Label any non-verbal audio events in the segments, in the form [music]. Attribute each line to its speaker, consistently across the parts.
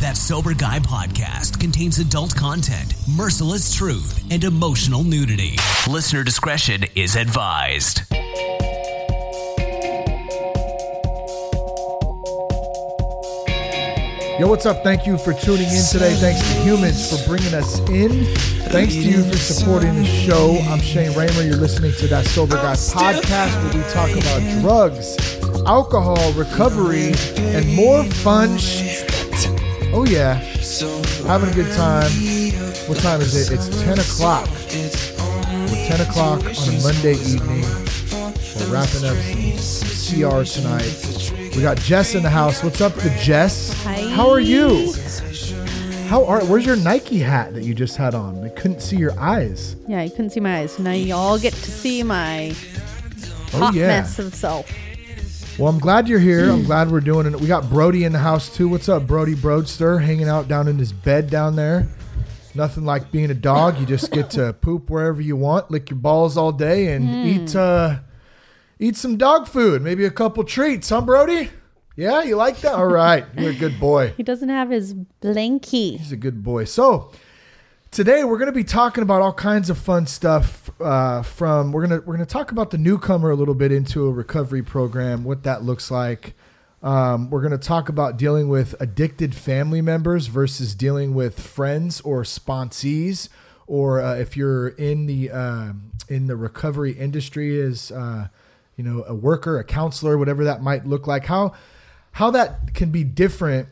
Speaker 1: That Sober Guy podcast contains adult content, merciless truth, and emotional nudity. Listener discretion is advised.
Speaker 2: Yo, what's up? Thank you for tuning in today. Thanks to Humans for bringing us in. Thanks to you for supporting the show. I'm Shane Ramer. You're listening to that Sober Guy podcast where we talk about [laughs] drugs, alcohol, recovery, and more fun shit. Oh, yeah. Having a good time. What time is it? It's 10 o'clock. We're 10 o'clock on a Monday evening. We're wrapping up some CR tonight. We got Jess in the house. What's up with Jess?
Speaker 3: Hi.
Speaker 2: How are you? How are? Where's your Nike hat that you just had on? I couldn't see your eyes.
Speaker 3: Yeah, you couldn't see my eyes. Now you all get to see my
Speaker 2: Oh
Speaker 3: hot
Speaker 2: yeah.
Speaker 3: mess of self.
Speaker 2: Well, I'm glad you're here. I'm glad we're doing it. We got Brody in the house too. What's up, Brody Broadster? Hanging out down in his bed down there. Nothing like being a dog. You just get to [laughs] poop wherever you want, lick your balls all day, and eat uh, eat some dog food. Maybe a couple treats, huh, Brody? Yeah, you like that? All right, you're a good boy.
Speaker 3: He doesn't have his blankie.
Speaker 2: He's a good boy. So today we're going to be talking about all kinds of fun stuff. Uh, from we're gonna we're gonna talk about the newcomer a little bit into a recovery program, what that looks like. Um, we're going to talk about dealing with addicted family members versus dealing with friends or sponsees, or uh, if you're in the uh, in the recovery industry as uh, you know a worker, a counselor, whatever that might look like. How how that can be different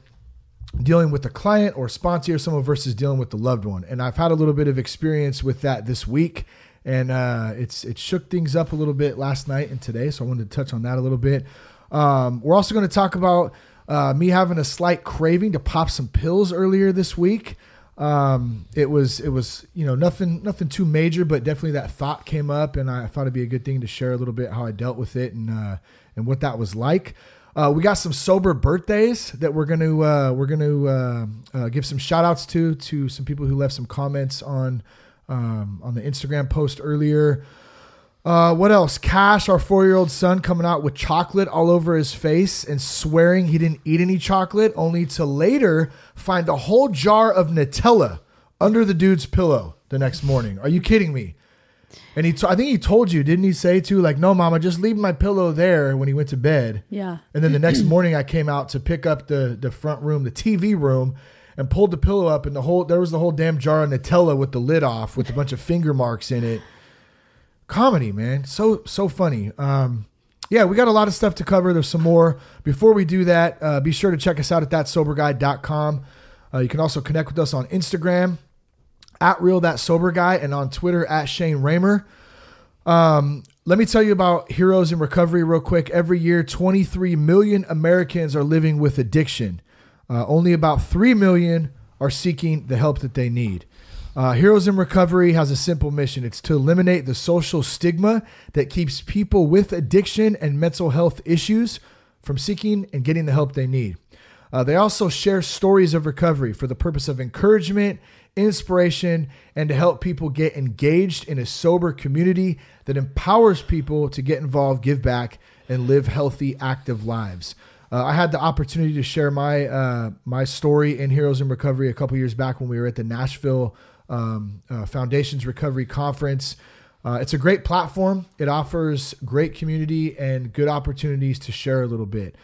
Speaker 2: dealing with a client or sponsor or someone versus dealing with the loved one. And I've had a little bit of experience with that this week, and uh, it's it shook things up a little bit last night and today. So I wanted to touch on that a little bit. Um, we're also going to talk about uh, me having a slight craving to pop some pills earlier this week. Um, it was it was you know nothing nothing too major, but definitely that thought came up, and I thought it'd be a good thing to share a little bit how I dealt with it and uh, and what that was like. Uh, we got some sober birthdays that we're gonna uh, we're gonna uh, uh, give some shout outs to to some people who left some comments on um, on the Instagram post earlier. Uh, what else? Cash, our four year old son, coming out with chocolate all over his face and swearing he didn't eat any chocolate, only to later find a whole jar of Nutella under the dude's pillow the next morning. Are you kidding me? And he, t- I think he told you, didn't he say too, like, no, mama, just leave my pillow there when he went to bed.
Speaker 3: Yeah.
Speaker 2: And then the next morning, I came out to pick up the the front room, the TV room, and pulled the pillow up, and the whole there was the whole damn jar of Nutella with the lid off, with a bunch of finger marks in it. Comedy, man, so so funny. Um, yeah, we got a lot of stuff to cover. There's some more. Before we do that, uh, be sure to check us out at thatsoberguy.com. Uh, you can also connect with us on Instagram at real that sober guy and on Twitter at Shane Ramer. Um, let me tell you about Heroes in Recovery real quick. Every year, 23 million Americans are living with addiction. Uh, only about 3 million are seeking the help that they need. Uh, Heroes in Recovery has a simple mission it's to eliminate the social stigma that keeps people with addiction and mental health issues from seeking and getting the help they need. Uh, they also share stories of recovery for the purpose of encouragement, inspiration, and to help people get engaged in a sober community that empowers people to get involved, give back, and live healthy, active lives. Uh, I had the opportunity to share my uh, my story in Heroes in Recovery a couple years back when we were at the Nashville um, uh, Foundations Recovery Conference. Uh, it's a great platform. It offers great community and good opportunities to share a little bit.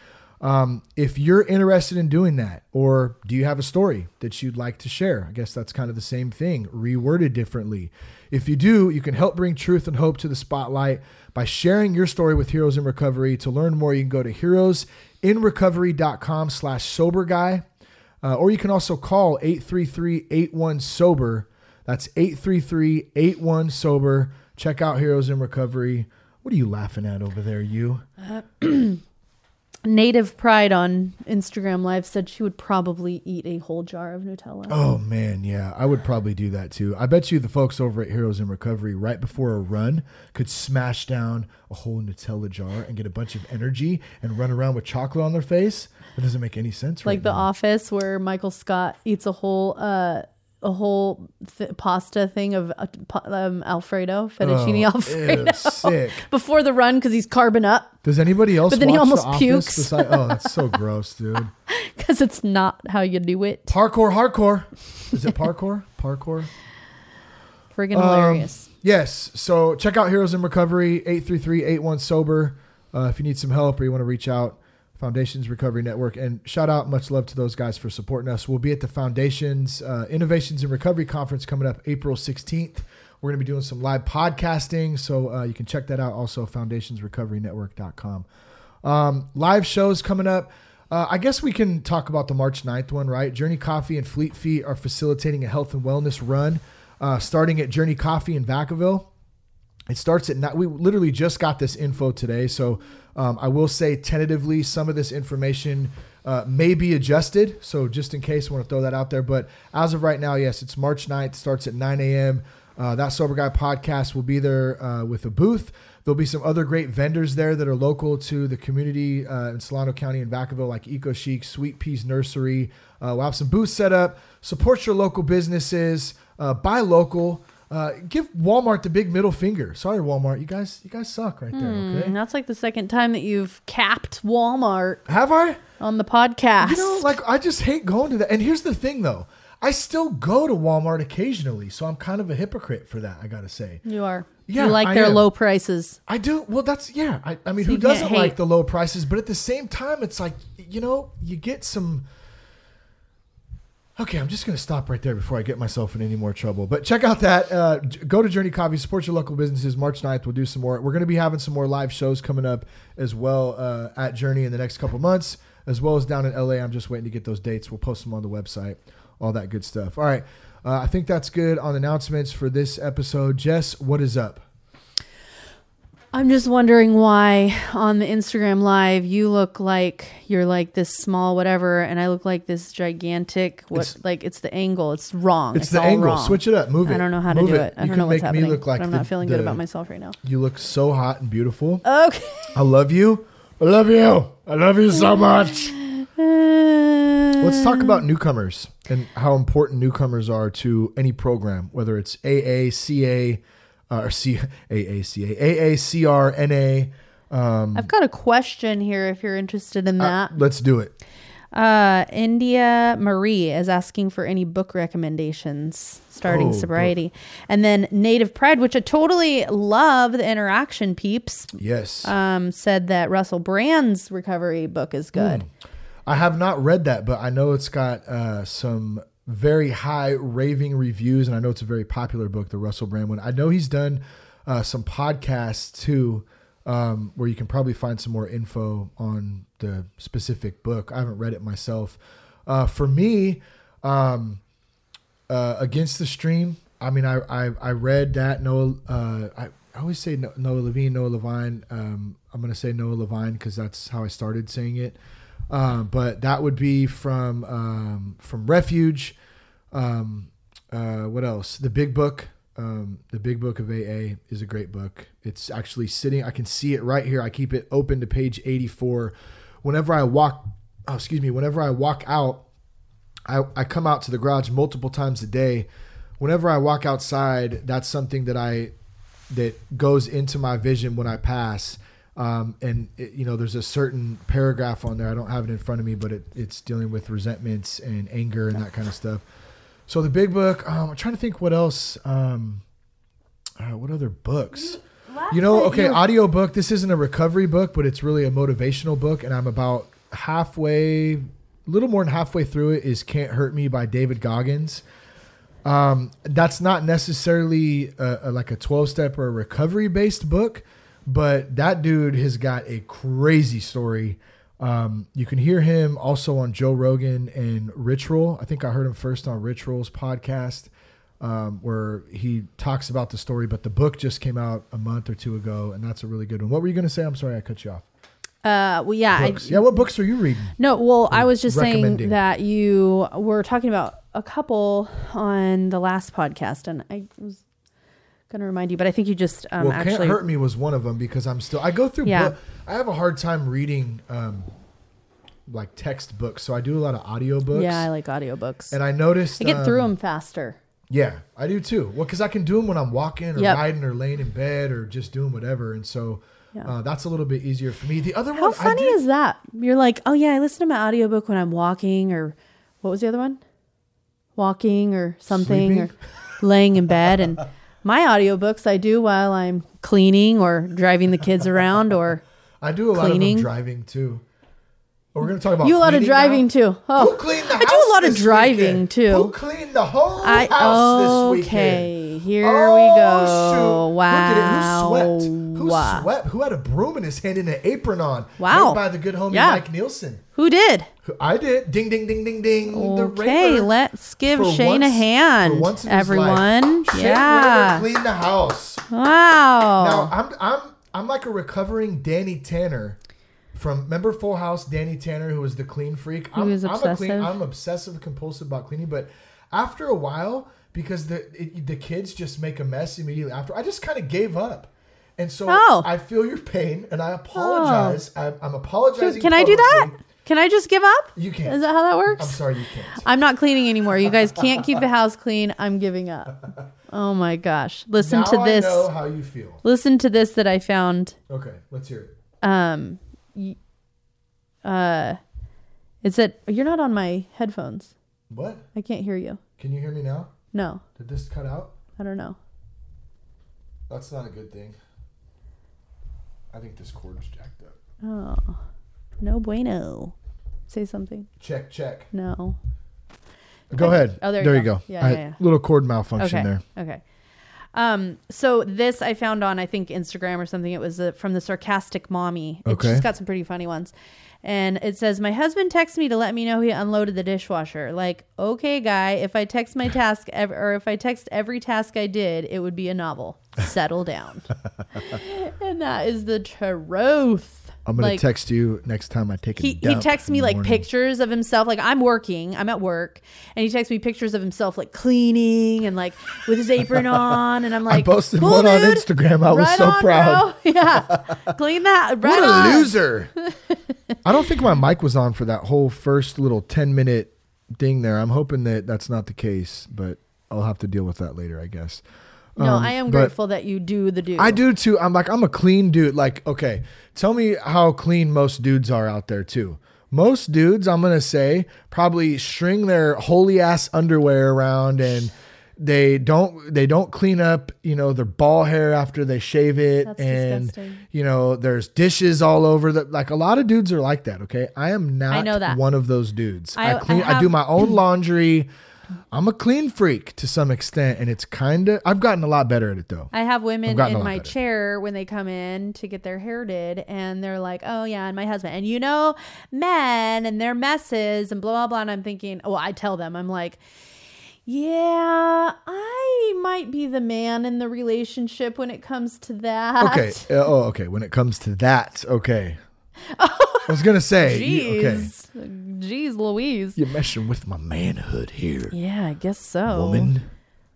Speaker 2: Um, if you're interested in doing that, or do you have a story that you'd like to share? I guess that's kind of the same thing, reworded differently. If you do, you can help bring truth and hope to the spotlight by sharing your story with Heroes in Recovery. To learn more, you can go to heroesinrecovery.com slash sober guy, uh, or you can also call 833-81-SOBER. That's 833-81-SOBER. Check out Heroes in Recovery. What are you laughing at over there, you? [clears throat] [clears throat]
Speaker 3: Native Pride on Instagram Live said she would probably eat a whole jar of Nutella.
Speaker 2: Oh man, yeah, I would probably do that too. I bet you the folks over at Heroes in Recovery, right before a run, could smash down a whole Nutella jar and get a bunch of energy and run around with chocolate on their face. That doesn't make any sense. Right?
Speaker 3: Like
Speaker 2: right
Speaker 3: The
Speaker 2: now.
Speaker 3: Office, where Michael Scott eats a whole uh, a whole th- pasta thing of uh, um, Alfredo, fettuccine
Speaker 2: Oh,
Speaker 3: Alfredo,
Speaker 2: ew, sick. [laughs]
Speaker 3: before the run because he's carbon up.
Speaker 2: Does anybody else?
Speaker 3: But then he almost
Speaker 2: the
Speaker 3: pukes.
Speaker 2: beside- oh, that's so gross, dude. [laughs]
Speaker 3: because it's not how you do it.
Speaker 2: Parkour, hardcore. Is it parkour? parkour.
Speaker 3: Friggin'
Speaker 2: Um,
Speaker 3: hilarious.
Speaker 2: Yes. So check out Heroes in Recovery, 833-81 sober. Uh, if you need some help or you want to reach out, Foundations Recovery Network. And shout out, much love to those guys for supporting us. We'll be at the Foundations uh, Innovations in Recovery Conference coming up April 16th. We're going to be doing some live podcasting, so uh, you can check that out. Also, foundationsrecoverynetwork.com. Um, live shows coming up. Uh, I guess we can talk about the March 9th one, right? Journey Coffee and Fleet Feet are facilitating a health and wellness run uh, starting at Journey Coffee in Vacaville. It starts at night. We literally just got this info today, so um, I will say tentatively some of this information uh, may be adjusted. So just in case, I want to throw that out there. But as of right now, yes, it's March 9th. Starts at 9 a.m. Uh, that Sober Guy podcast will be there uh, with a booth. There'll be some other great vendors there that are local to the community uh, in Solano County and Vacaville, like Eco Chic, Sweet Peas Nursery. Uh, we'll have some booths set up. Support your local businesses. Uh, buy local. Uh, give Walmart the big middle finger. Sorry, Walmart. You guys, you guys suck right there. Okay.
Speaker 3: And that's like the second time that you've capped Walmart
Speaker 2: Have I?
Speaker 3: on the podcast.
Speaker 2: You know, like I just hate going to that. And here's the thing, though. I still go to Walmart occasionally, so I'm kind of a hypocrite for that. I gotta say.
Speaker 3: you are.
Speaker 2: Yeah,
Speaker 3: you like
Speaker 2: I
Speaker 3: their
Speaker 2: am.
Speaker 3: low prices.
Speaker 2: I do. Well, that's yeah. I, I mean,
Speaker 3: So
Speaker 2: who
Speaker 3: you can't
Speaker 2: doesn't
Speaker 3: hate.
Speaker 2: like the low prices? But at the same time, it's like you know, you get some. Okay, I'm just going to stop right there before I get myself in any more trouble. But check out that. Uh, go to Journey Coffee, support your local businesses. March 9th, we'll do some more. We're going to be having some more live shows coming up as well uh, at Journey in the next couple months, as well as down in LA. I'm just waiting to get those dates. We'll post them on the website, all that good stuff. All right. Uh, I think that's good on announcements for this episode. Jess, what is up?
Speaker 3: I'm just wondering why on the Instagram live you look like you're like this small whatever, and I look like this gigantic. What
Speaker 2: It's-
Speaker 3: like it's the angle. It's wrong.
Speaker 2: It's, the
Speaker 3: all
Speaker 2: angle.
Speaker 3: wong.
Speaker 2: Switch it up. Move it.
Speaker 3: I don't know how to do it. I
Speaker 2: You
Speaker 3: don't know what's
Speaker 2: make me
Speaker 3: happening.
Speaker 2: look like
Speaker 3: I'm
Speaker 2: the-
Speaker 3: not feeling good about myself right now.
Speaker 2: You look so hot and beautiful.
Speaker 3: Okay.
Speaker 2: I love you. I love you. I love you so much. [laughs] Let's talk about newcomers and how important newcomers are to any program, whether it's AA, CA, uh, or C, AA, CA, AA, CR, NA. Um,
Speaker 3: I've got a question here if you're interested in that.
Speaker 2: let's do it.
Speaker 3: Uh, India Marie is asking for any book recommendations starting
Speaker 2: Oh,
Speaker 3: sobriety. And then Native Pride, which I totally love the interaction peeps,
Speaker 2: Yes.
Speaker 3: um, said that Russell Brand's recovery book is good.
Speaker 2: I have not read that, but I know it's got uh, some very high raving reviews, and I know it's a very popular book, the Russell Brand one. I know he's done uh, some podcasts too, um, where you can probably find some more info on the specific book. I haven't read it myself. Uh, for me, um, uh, Against the Stream. I mean, I I, I read that Noah. Uh, I, I always say No- Noah Levine, Noah Levine. Um, I'm gonna say Noah Levine because that's how I started saying it. Um, but that would be from um, from Refuge. Um, uh, what else? The Big Book. Um, the Big Book of AA is a great book. It's actually sitting. I can see it right here. I keep it open to page 84. Whenever I walk, oh, excuse me. Whenever I walk out I, I come out to the garage multiple times a day. Whenever I walk outside, that's something that I that goes into my vision when I pass. Um, and it, you know, there's a certain paragraph on there. I don't have it in front of me, but it, it's dealing with resentments and anger and that kind of stuff. So the big book. Um, I'm trying to think what else. Um, uh, what other books? You know, okay, audio book. This isn't a recovery book, but it's really a motivational book, and I'm about halfway, a little more than halfway through it. Is "Can't Hurt Me" by David Goggins. Um, that's not necessarily a, a, like a 12 step or a recovery based book, but that dude has got a crazy story. Um, you can hear him also on Joe Rogan and Rich Roll. I think I heard him first on Rich Roll's podcast, um, where he talks about the story. But the book just came out a month or two ago, and that's a really good one. What were you going to say? I'm sorry, I cut you off.
Speaker 3: Uh, well, yeah, I,
Speaker 2: yeah, what books are you reading?
Speaker 3: No, well, I was just saying that you were talking about a couple on the last podcast, and I was going to remind you, but I think you just um,
Speaker 2: well,
Speaker 3: actually.
Speaker 2: can't hurt me was one of them because I'm still. I go through.
Speaker 3: Yeah.
Speaker 2: book- I have a hard time reading, um, like textbooks, so I do a lot of audio books.
Speaker 3: Yeah, I like audiobooks.
Speaker 2: and I noticed.
Speaker 3: I get through
Speaker 2: um,
Speaker 3: them faster.
Speaker 2: Yeah, I do too. Well, because I can do them when I'm walking or
Speaker 3: Yep.
Speaker 2: riding or laying in bed or just doing whatever. And so
Speaker 3: Yeah.
Speaker 2: Uh, that's a little bit easier for me. The other
Speaker 3: How
Speaker 2: one, I
Speaker 3: funny
Speaker 2: did,
Speaker 3: is that? You're like, oh yeah, I listen to my audiobook when I'm walking or what was the other one? Walking or something
Speaker 2: Sleeping?
Speaker 3: or laying in bed and [laughs] my audiobooks I do while I'm cleaning or driving the kids around or [laughs]
Speaker 2: I do a lot of them driving too. Oh, we're gonna talk about
Speaker 3: you a lot of driving
Speaker 2: now?
Speaker 3: too. Oh,
Speaker 2: Who cleaned the house I
Speaker 3: do a lot of driving
Speaker 2: weekend?
Speaker 3: too.
Speaker 2: Who cleaned the whole
Speaker 3: I
Speaker 2: house this weekend? okay.
Speaker 3: Here
Speaker 2: Oh,
Speaker 3: we go.
Speaker 2: shoot.
Speaker 3: Wow.
Speaker 2: Who did it? Who swept? Who
Speaker 3: Wow.
Speaker 2: swept? Who had a broom in his hand and an apron on?
Speaker 3: Wow.
Speaker 2: By the good homie
Speaker 3: Yeah.
Speaker 2: Mike Nielsen.
Speaker 3: Who did?
Speaker 2: I did. Ding, ding, ding, ding, ding. The
Speaker 3: Okay, let's give
Speaker 2: For
Speaker 3: Shane a hand,
Speaker 2: once in his
Speaker 3: everyone. Yeah.
Speaker 2: Cleaned the house.
Speaker 3: Wow.
Speaker 2: Now I'm I'm I'm like a recovering Danny Tanner from remember Full House Danny Tanner who was the clean freak. I'm,
Speaker 3: was
Speaker 2: I'm a clean
Speaker 3: obsessive.
Speaker 2: I'm obsessive compulsive about cleaning, but after a while because the it, the kids just make a mess immediately after, I just kind of gave up. And so
Speaker 3: Oh.
Speaker 2: I feel your pain and I apologize. I, I'm apologizing.
Speaker 3: Can I do that? Can I just give up?
Speaker 2: You can't.
Speaker 3: Is that how that works?
Speaker 2: I'm sorry you can't.
Speaker 3: I'm not cleaning anymore. You guys can't keep the house clean. I'm giving up. [laughs] Oh my gosh. Listen
Speaker 2: now
Speaker 3: to
Speaker 2: I
Speaker 3: this.
Speaker 2: know how you feel.
Speaker 3: Listen to this that I found.
Speaker 2: Okay, let's hear it.
Speaker 3: Um uh it's that you're not on my headphones.
Speaker 2: What?
Speaker 3: I can't hear you.
Speaker 2: Can you hear me now?
Speaker 3: No.
Speaker 2: Did this cut out?
Speaker 3: I don't know.
Speaker 2: That's not a good thing. I think this cord's jacked up.
Speaker 3: Oh. No bueno. Say something.
Speaker 2: Check, check.
Speaker 3: No.
Speaker 2: Go ahead.
Speaker 3: Oh, there you go. Yeah, yeah, yeah.
Speaker 2: Little cord malfunction
Speaker 3: Okay.
Speaker 2: there.
Speaker 3: Okay. Um, so this I found on I think Instagram or something. It was uh, from the sarcastic mommy. It,
Speaker 2: Okay.
Speaker 3: She's got some pretty funny ones. And it says, My husband texts me to let me know he unloaded the dishwasher. Like, okay, guy, if I text my task ev- or if I text every task I did, it would be a novel. Settle down. [laughs] and that is the truth.
Speaker 2: I'm gonna
Speaker 3: Like,
Speaker 2: text you next time I take a
Speaker 3: he, he texts me like
Speaker 2: morning.
Speaker 3: pictures of himself like i'm working i'm at work and he texts me pictures of himself like cleaning and like with his apron [laughs] on and i'm like
Speaker 2: posted
Speaker 3: "Cool,
Speaker 2: one on. Instagram. I was so
Speaker 3: on,
Speaker 2: proud.
Speaker 3: bro. [laughs] yeah clean that [laughs] right
Speaker 2: What a
Speaker 3: on.
Speaker 2: loser! I don't think my mic was on for that whole first little ten minute thing there. I'm hoping that that's not the case, but I'll have to deal with that later, I guess.
Speaker 3: No
Speaker 2: Um,
Speaker 3: i am grateful that you do the do
Speaker 2: I do too. I'm like, I'm a clean dude. Like, okay, tell me how clean most dudes are out there too. Most dudes, I'm gonna say, probably string their holy ass underwear around and they don't they don't clean up, you know, their ball hair after they shave it.
Speaker 3: That's
Speaker 2: and
Speaker 3: disgusting.
Speaker 2: you know, there's dishes all over the like a lot of dudes are like that, okay? I am not I
Speaker 3: know that.
Speaker 2: one of those dudes. I,
Speaker 3: I- I
Speaker 2: clean I, do my own [clears throat] laundry. I'm a clean freak to some extent, and it's kind of I've gotten a lot better at it though.
Speaker 3: I have women in my
Speaker 2: better.
Speaker 3: chair when they come in to get their hair did, and they're like, "Oh yeah," and my husband, and you know, men and their messes and blah blah blah. And I'm thinking, well, I tell them, I'm like, yeah, I might be the man in the relationship when it comes to that.
Speaker 2: Okay. Uh, oh, okay. When it comes to that, okay. [laughs] I was gonna say, you- okay,
Speaker 3: Jeez, jeez, Louise.
Speaker 2: you're messing with my manhood here,
Speaker 3: Yeah, I guess so.
Speaker 2: woman.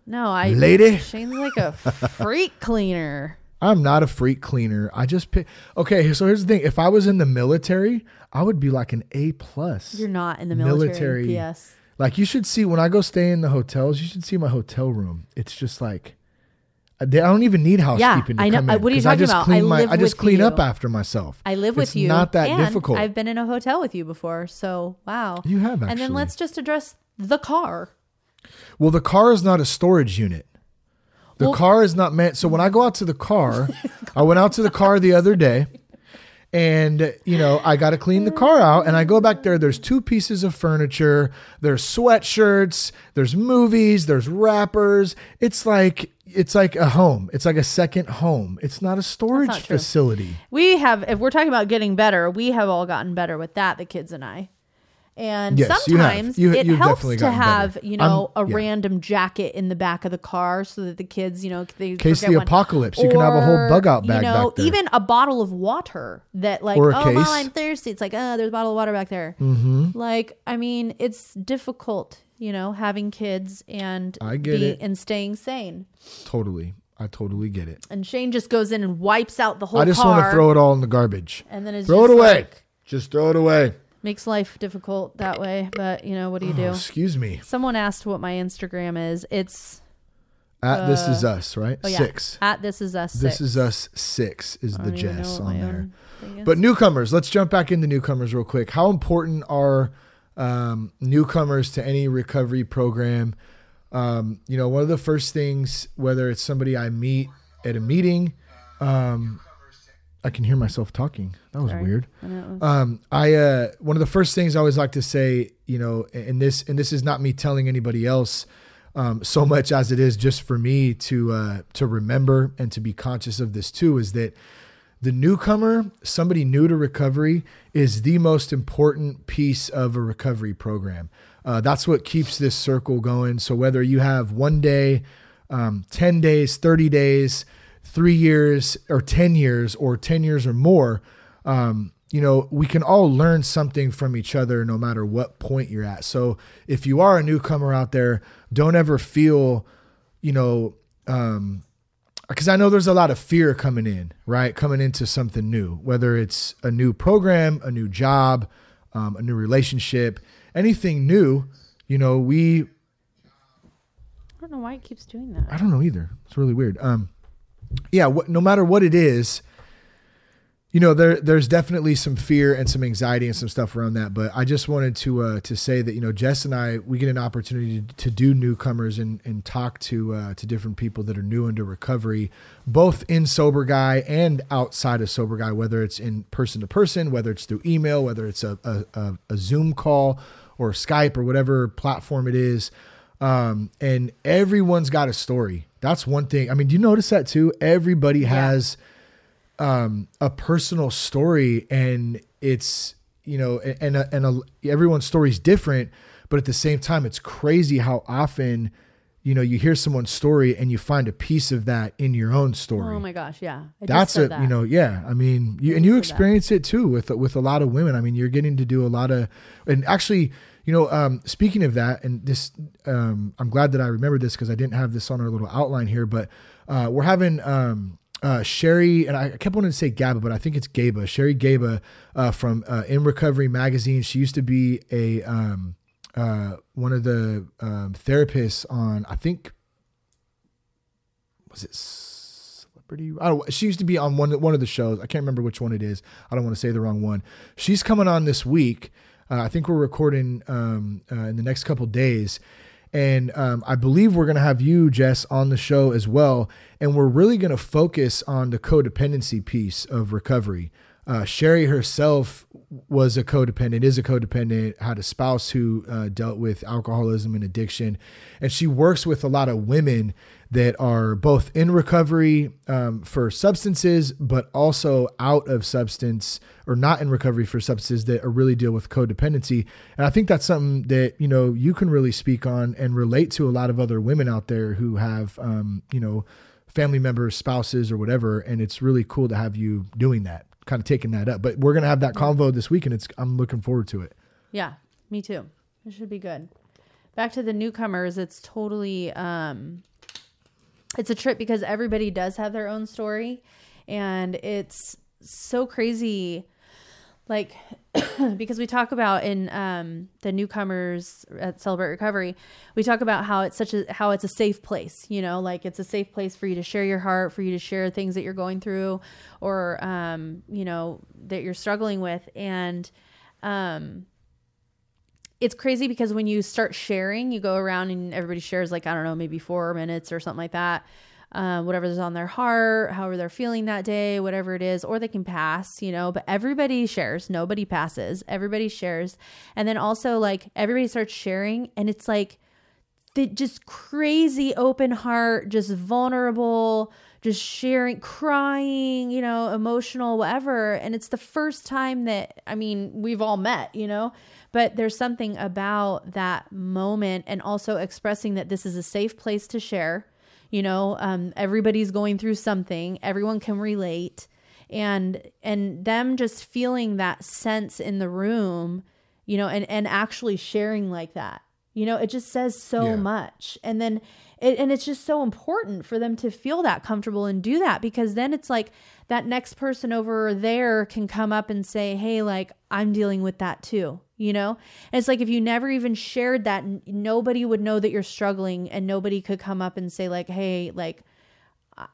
Speaker 3: No, I
Speaker 2: Lady.
Speaker 3: Shane's like a freak [laughs] cleaner.
Speaker 2: I'm not a freak cleaner. I just pick. Okay, so here's the thing: if I was in the military, I would be like an A plus.
Speaker 3: You're not in the military.
Speaker 2: Military.
Speaker 3: Yes.
Speaker 2: Like you should see when I go stay in the hotels. You should see my hotel room. It's just like. I they- I don't even need housekeeping to
Speaker 3: I know.
Speaker 2: in.
Speaker 3: what are you
Speaker 2: I
Speaker 3: talking
Speaker 2: just
Speaker 3: about?
Speaker 2: Clean
Speaker 3: I
Speaker 2: my,
Speaker 3: live
Speaker 2: I just
Speaker 3: with
Speaker 2: clean
Speaker 3: you.
Speaker 2: up after myself.
Speaker 3: I live with you.
Speaker 2: It's
Speaker 3: you.
Speaker 2: Not that difficult.
Speaker 3: I've been in a hotel with you before, so wow.
Speaker 2: You have, Actually.
Speaker 3: And then let's just address the car.
Speaker 2: Well, the car is not a storage unit. The
Speaker 3: Well-
Speaker 2: car is not meant. So when I go out to the car, [laughs] I went out to the car the other day and, you know, I got to clean the car out. And I go back there. There's two pieces of furniture. There's sweatshirts. There's movies. There's wrappers. It's like, it's like a home. It's like a second home. It's not a storage
Speaker 3: not true.
Speaker 2: facility.
Speaker 3: We have, if we're talking about getting better, we have all gotten better with that, the kids and I. And
Speaker 2: Yes, you have.
Speaker 3: sometimes
Speaker 2: You-
Speaker 3: it helps to have,
Speaker 2: better.
Speaker 3: you know, a
Speaker 2: yeah.
Speaker 3: random jacket in the back of the car so that the kids, you know, they
Speaker 2: case the
Speaker 3: one.
Speaker 2: apocalypse, you can have a whole bug out bag
Speaker 3: You know,
Speaker 2: back there.
Speaker 3: even a bottle of water that, like, oh,
Speaker 2: case.
Speaker 3: while I'm thirsty, it's like, oh, there's a bottle of water back there. Mm-hmm. Like, I mean, it's difficult, you know, having kids and
Speaker 2: I get
Speaker 3: be-
Speaker 2: it.
Speaker 3: and staying sane.
Speaker 2: Totally. I totally get it.
Speaker 3: And Shane just goes in and wipes out the whole
Speaker 2: I just want to throw it all in the garbage.
Speaker 3: and then it's
Speaker 2: Throw it away.
Speaker 3: like-
Speaker 2: just throw it away.
Speaker 3: Makes life difficult that way. But you know, what do you
Speaker 2: Oh,
Speaker 3: do?
Speaker 2: excuse me.
Speaker 3: Someone asked what my Instagram is. It's
Speaker 2: At this is us, right?
Speaker 3: Oh, yeah.
Speaker 2: Six.
Speaker 3: At this is us.
Speaker 2: This
Speaker 3: six.
Speaker 2: is us. Six is the
Speaker 3: don't even know
Speaker 2: Jess on there.
Speaker 3: own thing is.
Speaker 2: But newcomers, let's jump back into newcomers real quick. How important are um, newcomers to any recovery program? Um, you know, one of the first things, whether it's somebody I meet at a meeting, um, I can hear myself talking. That was
Speaker 3: Sorry.
Speaker 2: weird.
Speaker 3: I
Speaker 2: Um, I uh, one of the first things I always like to say, you know, and this and this is not me telling anybody else, um, so much as it is just for me to uh, to remember and to be conscious of this too, is that the newcomer, somebody new to recovery, is the most important piece of a recovery program. Uh, that's what keeps this circle going. So whether you have one day, um, ten days, thirty days, three years, or ten years, or ten years or more um, you know, we can all learn something from each other no matter what point you're at. So if you are a newcomer out there, don't ever feel, you know, um, because I know there's a lot of fear coming in, right? Coming into something new, whether it's a new program, a new job, um, a new relationship, anything new, you know, we,
Speaker 3: I don't know why it keeps doing that.
Speaker 2: I don't know either. It's really weird. Um, yeah, no matter what it is, you know, there there's definitely some fear and some anxiety and some stuff around that. But I just wanted to uh, to say that you know, Jess and I we get an opportunity to, to do newcomers and and talk to uh, to different people that are new into recovery, both in sober guy and outside of sober guy, whether it's in person to person, whether it's through email, whether it's a a, a, a Zoom call or Skype or whatever platform it is. Um, and everyone's got a story. That's one thing. I mean, do you notice that too? Everybody has um, a personal story, and it's you know, and and, and a, everyone's story is different, but at the same time, it's crazy how often you know you hear someone's story and you find a piece of that in your own story.
Speaker 3: Oh my gosh, yeah. I
Speaker 2: That's a
Speaker 3: that.
Speaker 2: you know yeah I mean you and you
Speaker 3: said that.
Speaker 2: experience it too with with a lot of women I mean you're getting to do a lot of and actually you know um, speaking of that and this um, I'm glad that I remembered this because I didn't have this on our little outline here but uh, we're having um, uh, Sherry and I kept wanting to say Gaba but I think it's Gaba Sherry Gaba uh, from uh, In Recovery magazine she used to be a um, uh, one of the um, therapists on I think was it Celebrity? I don't. She used to be on one one of the shows. I can't remember which one it is. I don't want to say the wrong one. She's coming on this week. Uh, I think we're recording um, uh, in the next couple days, and um, I believe we're going to have you, Jess, on the show as well. And we're really going to focus on the codependency piece of recovery. Uh, Sherry herself was a codependent, is a codependent, had a spouse who uh, dealt with alcoholism and addiction. And she works with a lot of women that are both in recovery um, for substances, but also out of substance or not in recovery for substances that are really deal with codependency. And I think that's something that, you know, you can really speak on and relate to a lot of other women out there who have, um, you know, family members, spouses, or whatever. And it's really cool to have you doing that, kind of taking that up. But we're gonna have that convo this week, and it's I'm looking forward to it.
Speaker 3: Yeah, me too. It should be good. Back to the newcomers, it's totally um it's a trip because everybody does have their own story and it's so crazy like [coughs] because we talk about in um the newcomers at Celebrate Recovery, we talk about how it's such a how it's a safe place, you know, like it's a safe place for you to share your heart, for you to share things that you're going through or um, you know, that you're struggling with. And um it's crazy because when you start sharing, you go around and everybody shares like I don't know, maybe four minutes or something like that. Um, whatever's on their heart, however they're feeling that day, whatever it is, or they can pass, you know. But everybody shares, nobody passes. Everybody shares, and then also like everybody starts sharing, and it's like the just crazy open heart, just vulnerable, just sharing, crying, you know, emotional, whatever. And it's the first time that, I mean, we've all met, you know, but there's something about that moment and also expressing that this is a safe place to share. You know, um, everybody's going through something, everyone can relate. And and them just feeling that sense in the room, you know, and, and actually sharing like that You know, it just says so
Speaker 2: Yeah.
Speaker 3: much. And then it, and it's just so important for them to feel that comfortable and do that because then it's like that next person over there can come up and say, "Hey, like I'm dealing with that too." You know? And it's like if you never even shared that, n- nobody would know that you're struggling and nobody could come up and say like, "Hey, like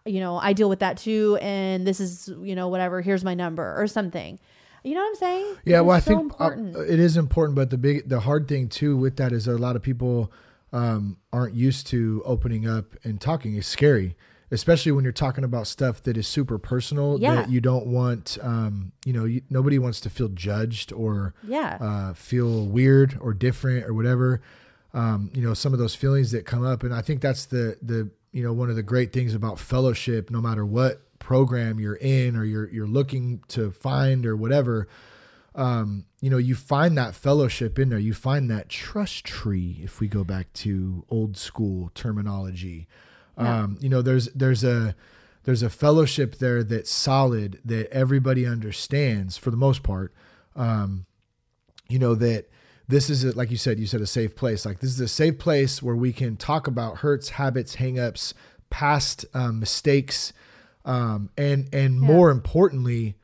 Speaker 3: you know, I deal with that too, and this is, you know, whatever. Here's my number or something. You know what I'm saying?
Speaker 2: Yeah, well, I
Speaker 3: so
Speaker 2: think uh, it is important, but the big, the hard thing too with that is that a lot of people um, aren't used to opening up and talking. is scary, especially when you're talking about stuff that is super personal
Speaker 3: Yeah.
Speaker 2: that you don't want. Um, you know, you, nobody wants to feel judged or
Speaker 3: Yeah.
Speaker 2: uh, feel weird or different or whatever. Um, you know, some of those feelings that come up, and I think that's the the you know one of the great things about fellowship. No matter what program you're in or you're you're looking to find or whatever, um, you know, you find that fellowship in there. You find that trust tree. If we go back to old school terminology, um, you know, there's there's a there's a fellowship there that's solid that everybody understands for the most part. Um, you know that this is a, like you said you said a safe place like this is a safe place where we can talk about hurts habits hangups past um, mistakes um, and and more importantly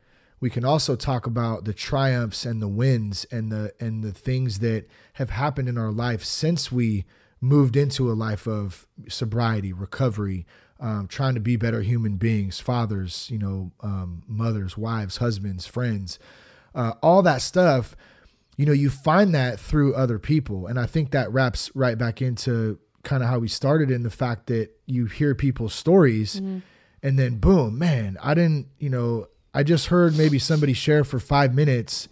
Speaker 2: we can also talk about the triumphs and the wins and the and the things that have happened in our life since we moved into a life of sobriety recovery um, trying to be better human beings fathers you know um, mothers wives husbands friends uh, all that stuff you know you find that through other people. And i think that wraps right back into kind of how we started in the fact that you hear people's stories and then boom man i didn't you know i just heard maybe somebody share for five minutes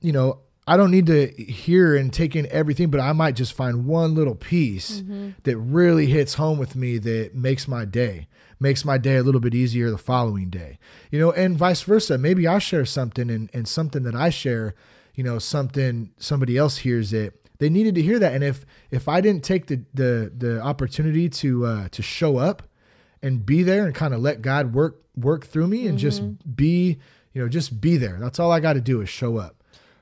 Speaker 2: you know i don't need to hear and take in everything but i might just find one little piece that really hits home with me that makes my day makes my day a little bit easier the following day you know and vice versa. Maybe i share something and, and something that i share you know something somebody else hears it. They needed to hear that. And if if i didn't take the the the opportunity to uh to show up and be there and kind of let god work work through me and just be you know just be there that's all i got to do is show up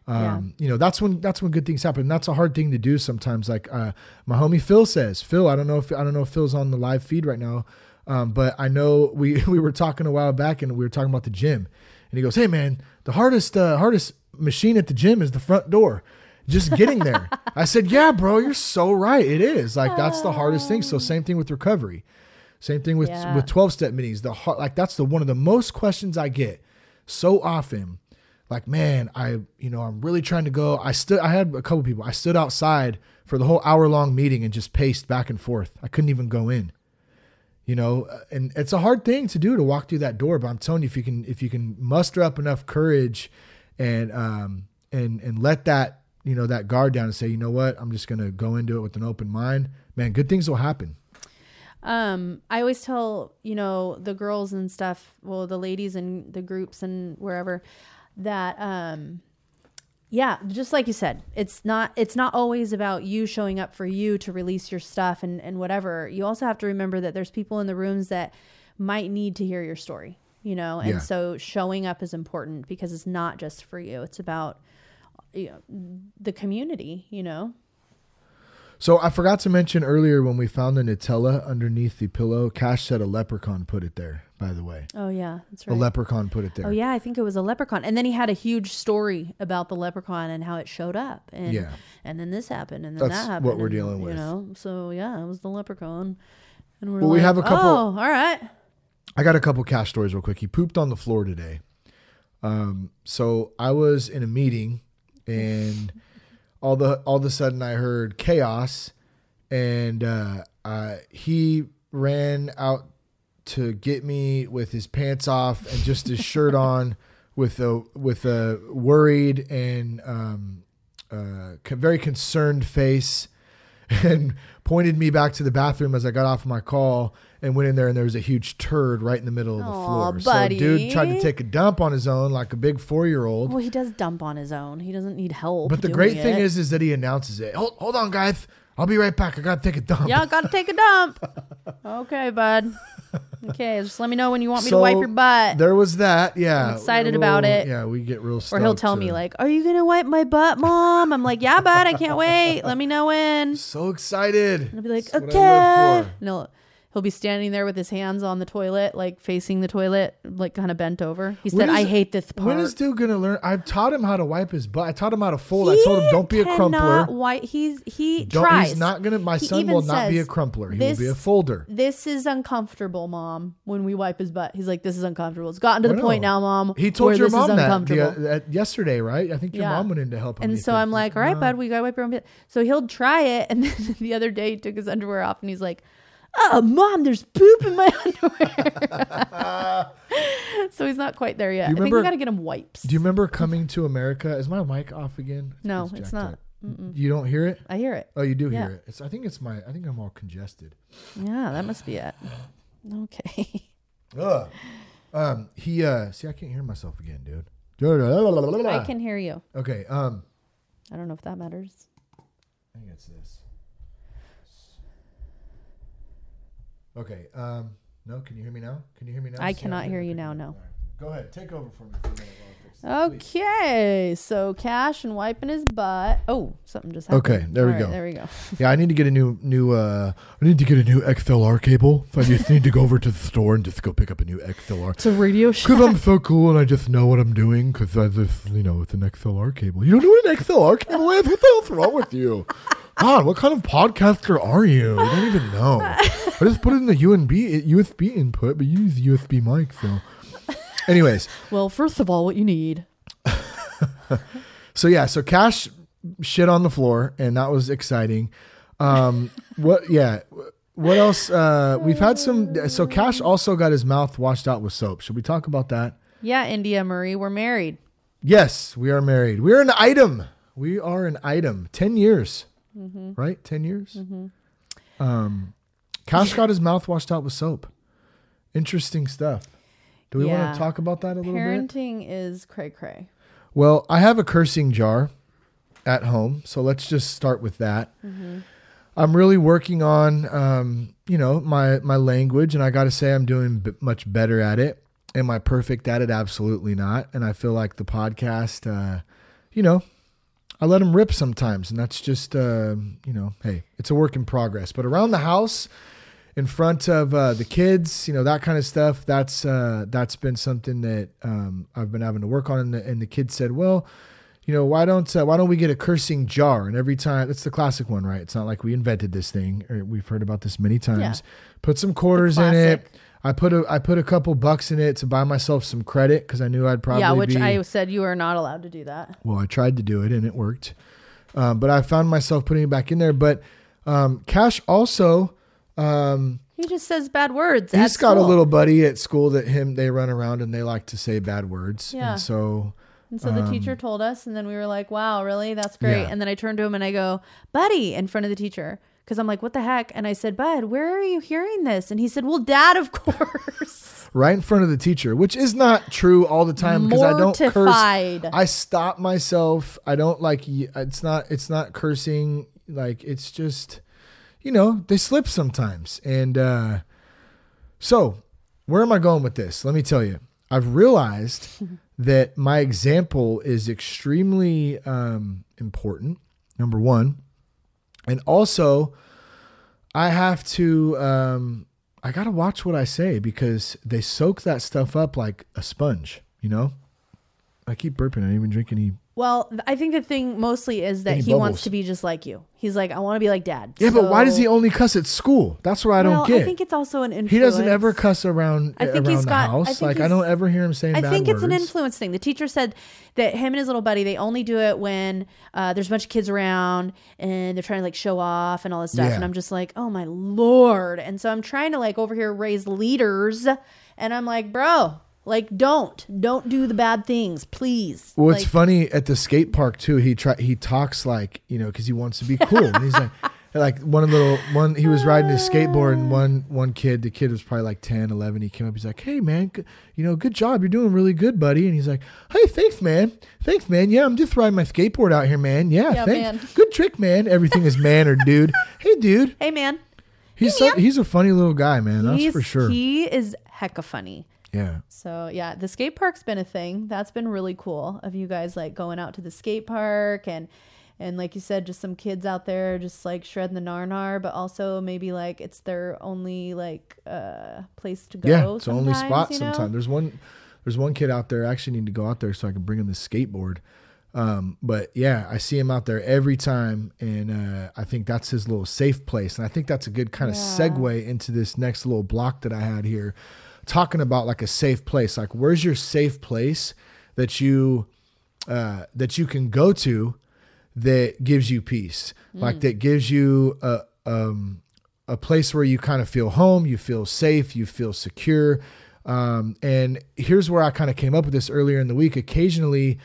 Speaker 2: um, you know that's when that's when good things happen. And that's a hard thing to do sometimes. Like uh, my homie Phil says, Phil, I don't know if I don't know if Phil's on the live feed right now, um, but I know we [laughs] we were talking a while back and we were talking about the gym, and he goes, "Hey man, the hardest uh, hardest machine at the gym is the front door." Just getting there. [laughs] I said, "Yeah, bro, you're so right. It is like that's the hardest thing." So same thing with recovery. Same thing with
Speaker 3: Yeah.
Speaker 2: with 12 step meetings. The har- like that's the one of the most questions I get so often. Like, man, I you know, I'm really trying to go. I stood I had a couple people. I stood outside for the whole hour long meeting and just paced back and forth. I couldn't even go in. You know, uh, and it's a hard thing to do to walk through that door, but I'm telling you if you can if you can muster up enough courage and um and and let that, you know, that guard down and say, "You know what? I'm just going to go into it with an open mind." Man, good things will happen.
Speaker 3: Um i always tell you know the girls and stuff well the ladies and the groups and wherever that um yeah just like you said it's not it's not always about you showing up for you to release your stuff and and whatever. You also have to remember that there's people in the rooms that might need to hear your story you know? And
Speaker 2: Yeah.
Speaker 3: so showing up is important because it's not just for you. It's about you know, the community you know
Speaker 2: So I forgot to mention earlier when we found the Nutella underneath the pillow, Cash said a leprechaun put it there, by the way.
Speaker 3: oh yeah that's right.
Speaker 2: A leprechaun put it there.
Speaker 3: Oh yeah, I think it was a leprechaun. And then he had a huge story about the leprechaun and how it showed up. And
Speaker 2: Yeah.
Speaker 3: and then this happened and then
Speaker 2: That's
Speaker 3: that
Speaker 2: what we're
Speaker 3: and,
Speaker 2: dealing with.
Speaker 3: You know, so yeah, it was the leprechaun. And we're
Speaker 2: Well, we
Speaker 3: like,
Speaker 2: have a couple-
Speaker 3: Oh, all right.
Speaker 2: I got a couple cash stories real quick. He pooped on the floor today. Um, so I was in a meeting and all the all of a sudden I heard chaos and uh, uh, he ran out to get me with his pants off and just his shirt [laughs] on with a with a worried and um, uh, very concerned face [laughs] and pointed me back to the bathroom as I got off my call and went in there and there was a huge turd right in the middle of the
Speaker 3: Aw,
Speaker 2: floor.
Speaker 3: buddy.
Speaker 2: So dude tried to take a dump on his own like a big four year old.
Speaker 3: Well, he does dump on his own. He doesn't need help.
Speaker 2: But the
Speaker 3: doing
Speaker 2: great thing
Speaker 3: it.
Speaker 2: is is that he announces it. Hold, hold on, guys. I'll be right back. I gotta take a dump.
Speaker 3: Yeah, gotta take a dump. [laughs] okay, bud. Okay, just let me know when you want me to wipe your butt.
Speaker 2: There was that. Yeah.
Speaker 3: I'm excited about it.
Speaker 2: Yeah, we get real
Speaker 3: Or he'll
Speaker 2: stoked
Speaker 3: tell
Speaker 2: to-
Speaker 3: me like, "Are you gonna wipe my butt, mom?" I'm like, "Yeah, bud, I can't wait. Let me know when." [laughs]
Speaker 2: So excited.
Speaker 3: I'll be like,
Speaker 2: That's what
Speaker 3: "Okay."
Speaker 2: I live for.
Speaker 3: And he'll he'll be standing there with his hands on the toilet, like facing the toilet, like kind of bent over. He said, "I hate this part."
Speaker 2: When is dude gonna learn? I've taught him how to wipe his butt. I taught him how to fold. I told him don't be a crumpler.
Speaker 3: Wipe, he's he
Speaker 2: Don't,
Speaker 3: tries.
Speaker 2: he's not gonna. My
Speaker 3: He
Speaker 2: son will not be a crumpler. He will be a folder.
Speaker 3: This is uncomfortable, mom. When we wipe his butt, he's like, "This is uncomfortable." It's gotten to the point now, mom.
Speaker 2: He told your mom that the, uh, yesterday, right? I think your
Speaker 3: Yeah.
Speaker 2: mom went in to help him.
Speaker 3: And so I'm like, all right,
Speaker 2: "No."
Speaker 3: bud, we gotta wipe your own bit. So he'll try it. And [laughs] then the other day he took his underwear off and he's like, oh, mom, there's poop in my [laughs] underwear. [laughs] so he's not quite there yet. I think
Speaker 2: remember-
Speaker 3: we gotta get him wipes.
Speaker 2: Do you remember coming to America? Is my mic off again?
Speaker 3: No,
Speaker 2: It's
Speaker 3: it's not.
Speaker 2: You don't hear it?
Speaker 3: I hear it.
Speaker 2: Oh, you do
Speaker 3: Yeah.
Speaker 2: hear it. It's. I think it's my. I think I'm all congested.
Speaker 3: Yeah, that must be it. Okay. [laughs]
Speaker 2: Ugh. Um. He. Uh. See, I can't hear myself again, dude.
Speaker 3: I can hear you.
Speaker 2: Okay. Um.
Speaker 3: I don't know if that matters.
Speaker 2: I think it's this. Okay. Um. No. Can you hear me now? Can you hear me now?
Speaker 3: I
Speaker 2: See,
Speaker 3: cannot hear you now, no.
Speaker 2: All right. Go ahead. Take over for me. For a minute fix please.
Speaker 3: Okay, so Cash and wiping his butt. Oh, something just happened.
Speaker 2: Okay, there we
Speaker 3: All
Speaker 2: go.
Speaker 3: There we go. [laughs]
Speaker 2: Yeah, I need to get a new new. uh I need to get a new XLR cable. So I just need to go over to the store and just go pick up a new XLR.
Speaker 3: It's a radio show.
Speaker 2: Because I'm so cool and I just know what I'm doing. Because I just, you know, it's an XLR cable. You don't know what an XLR cable is? What the hell's wrong with you? God, what kind of podcaster are you? You don't even know. I just put it in the USB USB input, but you use USB mic. So, anyways,
Speaker 3: Well, first of all, what you need. [laughs]
Speaker 2: so yeah, so Cash shit on the floor, and that was exciting. Um, what? Yeah. What else? Uh, we've had some. So Cash also got his mouth washed out with soap. Should we talk about that?
Speaker 3: Yeah, India Marie, we're married.
Speaker 2: Yes, we are married. We're an item. We are an item. Ten years,
Speaker 3: Mm-hmm.
Speaker 2: right? Ten years. Um, Cash got his mouth washed out with soap. Interesting stuff. Do we want to talk about that a little bit?
Speaker 3: Parenting is cray cray.
Speaker 2: Well, I have a cursing jar at home, so let's just start with that. I'm really working on, um, you know, my my language, and I got to say I'm doing b- much better at it. Am I perfect at it? Absolutely not. And I feel like the podcast, uh, you know, I let them rip sometimes, and that's just, uh, you know, hey, it's a work in progress. But around the house, in front of uh, the kids, you know, that kind of stuff. That's uh, that's been something that um, I've been having to work on. And the, and the kids said, well, you know, why don't uh, why don't we get a cursing jar? And every time, it's the classic one, right? It's not like we invented this thing. Or we've heard about this many times. Put some quarters in it. I put a I put a couple bucks in it to buy myself some credit because I knew I'd probably
Speaker 3: yeah, which
Speaker 2: be,
Speaker 3: I said you are not allowed to do that.
Speaker 2: well, I tried to do it and it worked. Um, but I found myself putting it back in there. But um, Cash also, um,
Speaker 3: He just says bad words.
Speaker 2: he's got a little buddy at school that him they run around and they like to say bad words.
Speaker 3: Yeah.
Speaker 2: And so
Speaker 3: And so the teacher told us, and then we were like, wow, really? That's great.
Speaker 2: Um, Yeah.
Speaker 3: And then I turned to him and I go, buddy, in front of the teacher. Because I'm like, what the heck? And I said, Bud, where are you hearing this? And he said, well, dad, of [laughs] course.
Speaker 2: right in front of the teacher, which is not true all the time because I don't curse. I stop myself. I don't like. It's not. It's not cursing. Like it's just, you know, they slip sometimes. And uh, so, where am I going with this? Let me tell you. I've realized [laughs] that my example is extremely um, important. Number one, and also, I have to. Um, I gotta watch what I say because they soak that stuff up like a sponge. You know. I keep burping. I didn't even drink any.
Speaker 3: Well, I think the thing mostly is that
Speaker 2: Any
Speaker 3: he wants
Speaker 2: bubbles.
Speaker 3: to be just like you. He's like, I want to be like dad.
Speaker 2: Yeah, but why does he only cuss at school? That's what I don't
Speaker 3: well,
Speaker 2: get.
Speaker 3: I think it's also an influence.
Speaker 2: he doesn't ever cuss around
Speaker 3: I think
Speaker 2: around
Speaker 3: he's
Speaker 2: the
Speaker 3: got- I
Speaker 2: house.
Speaker 3: think
Speaker 2: like I
Speaker 3: he's-
Speaker 2: don't ever hear him saying
Speaker 3: I
Speaker 2: bad
Speaker 3: think it's an influence thing. The teacher said that him and his little buddy they only do it when uh, there's a bunch of kids around and they're trying to like show off and all this stuff.
Speaker 2: Yeah.
Speaker 3: And I'm just like, oh my lord! And so I'm trying to like over here raise leaders, and I'm like, bro, like don't don't do the bad things, please.
Speaker 2: Well, it's
Speaker 3: Like,
Speaker 2: funny at the skate park too. He try he talks like you know because he wants to be cool. and he's like, [laughs] like one little one. He was riding his skateboard and one one kid. The kid was probably like 10, 11. He came up. He's like, "Hey man, good, you know, good job. You're doing really good, buddy." And he's like, "Hey, thanks, man. Thanks, man. Yeah, I'm just riding my skateboard out here, man. Yeah,
Speaker 3: Yeah,
Speaker 2: thanks.
Speaker 3: man.
Speaker 2: Good trick, man. Everything is man or dude. [laughs] Hey, dude.
Speaker 3: Hey man,
Speaker 2: He's so, he's a funny little guy, man. That's
Speaker 3: He's-
Speaker 2: for sure.
Speaker 3: He is hecka funny.
Speaker 2: Yeah.
Speaker 3: So yeah, the skate park's been a thing. That's been really cool of you guys like going out to the skate park and and like you said, just some kids out there just like shredding the narnar, but also maybe like it's their only like uh place to go.
Speaker 2: Yeah, it's the only spot
Speaker 3: you know?
Speaker 2: sometimes. There's one there's one kid out there. I actually need to go out there so I can bring him the skateboard. Um, but yeah, I see him out there every time, and uh, I think that's his little safe place. And I think that's a good kind of
Speaker 3: Yeah.
Speaker 2: segue into this next little block that I had here, talking about like a safe place. Like, where's your safe place that you uh, that you can go to that gives you peace, like that gives you a um, a place where you kind of feel home, you feel safe, you feel secure. Um, and here's where I kind of came up with this earlier in the week. Occasionally,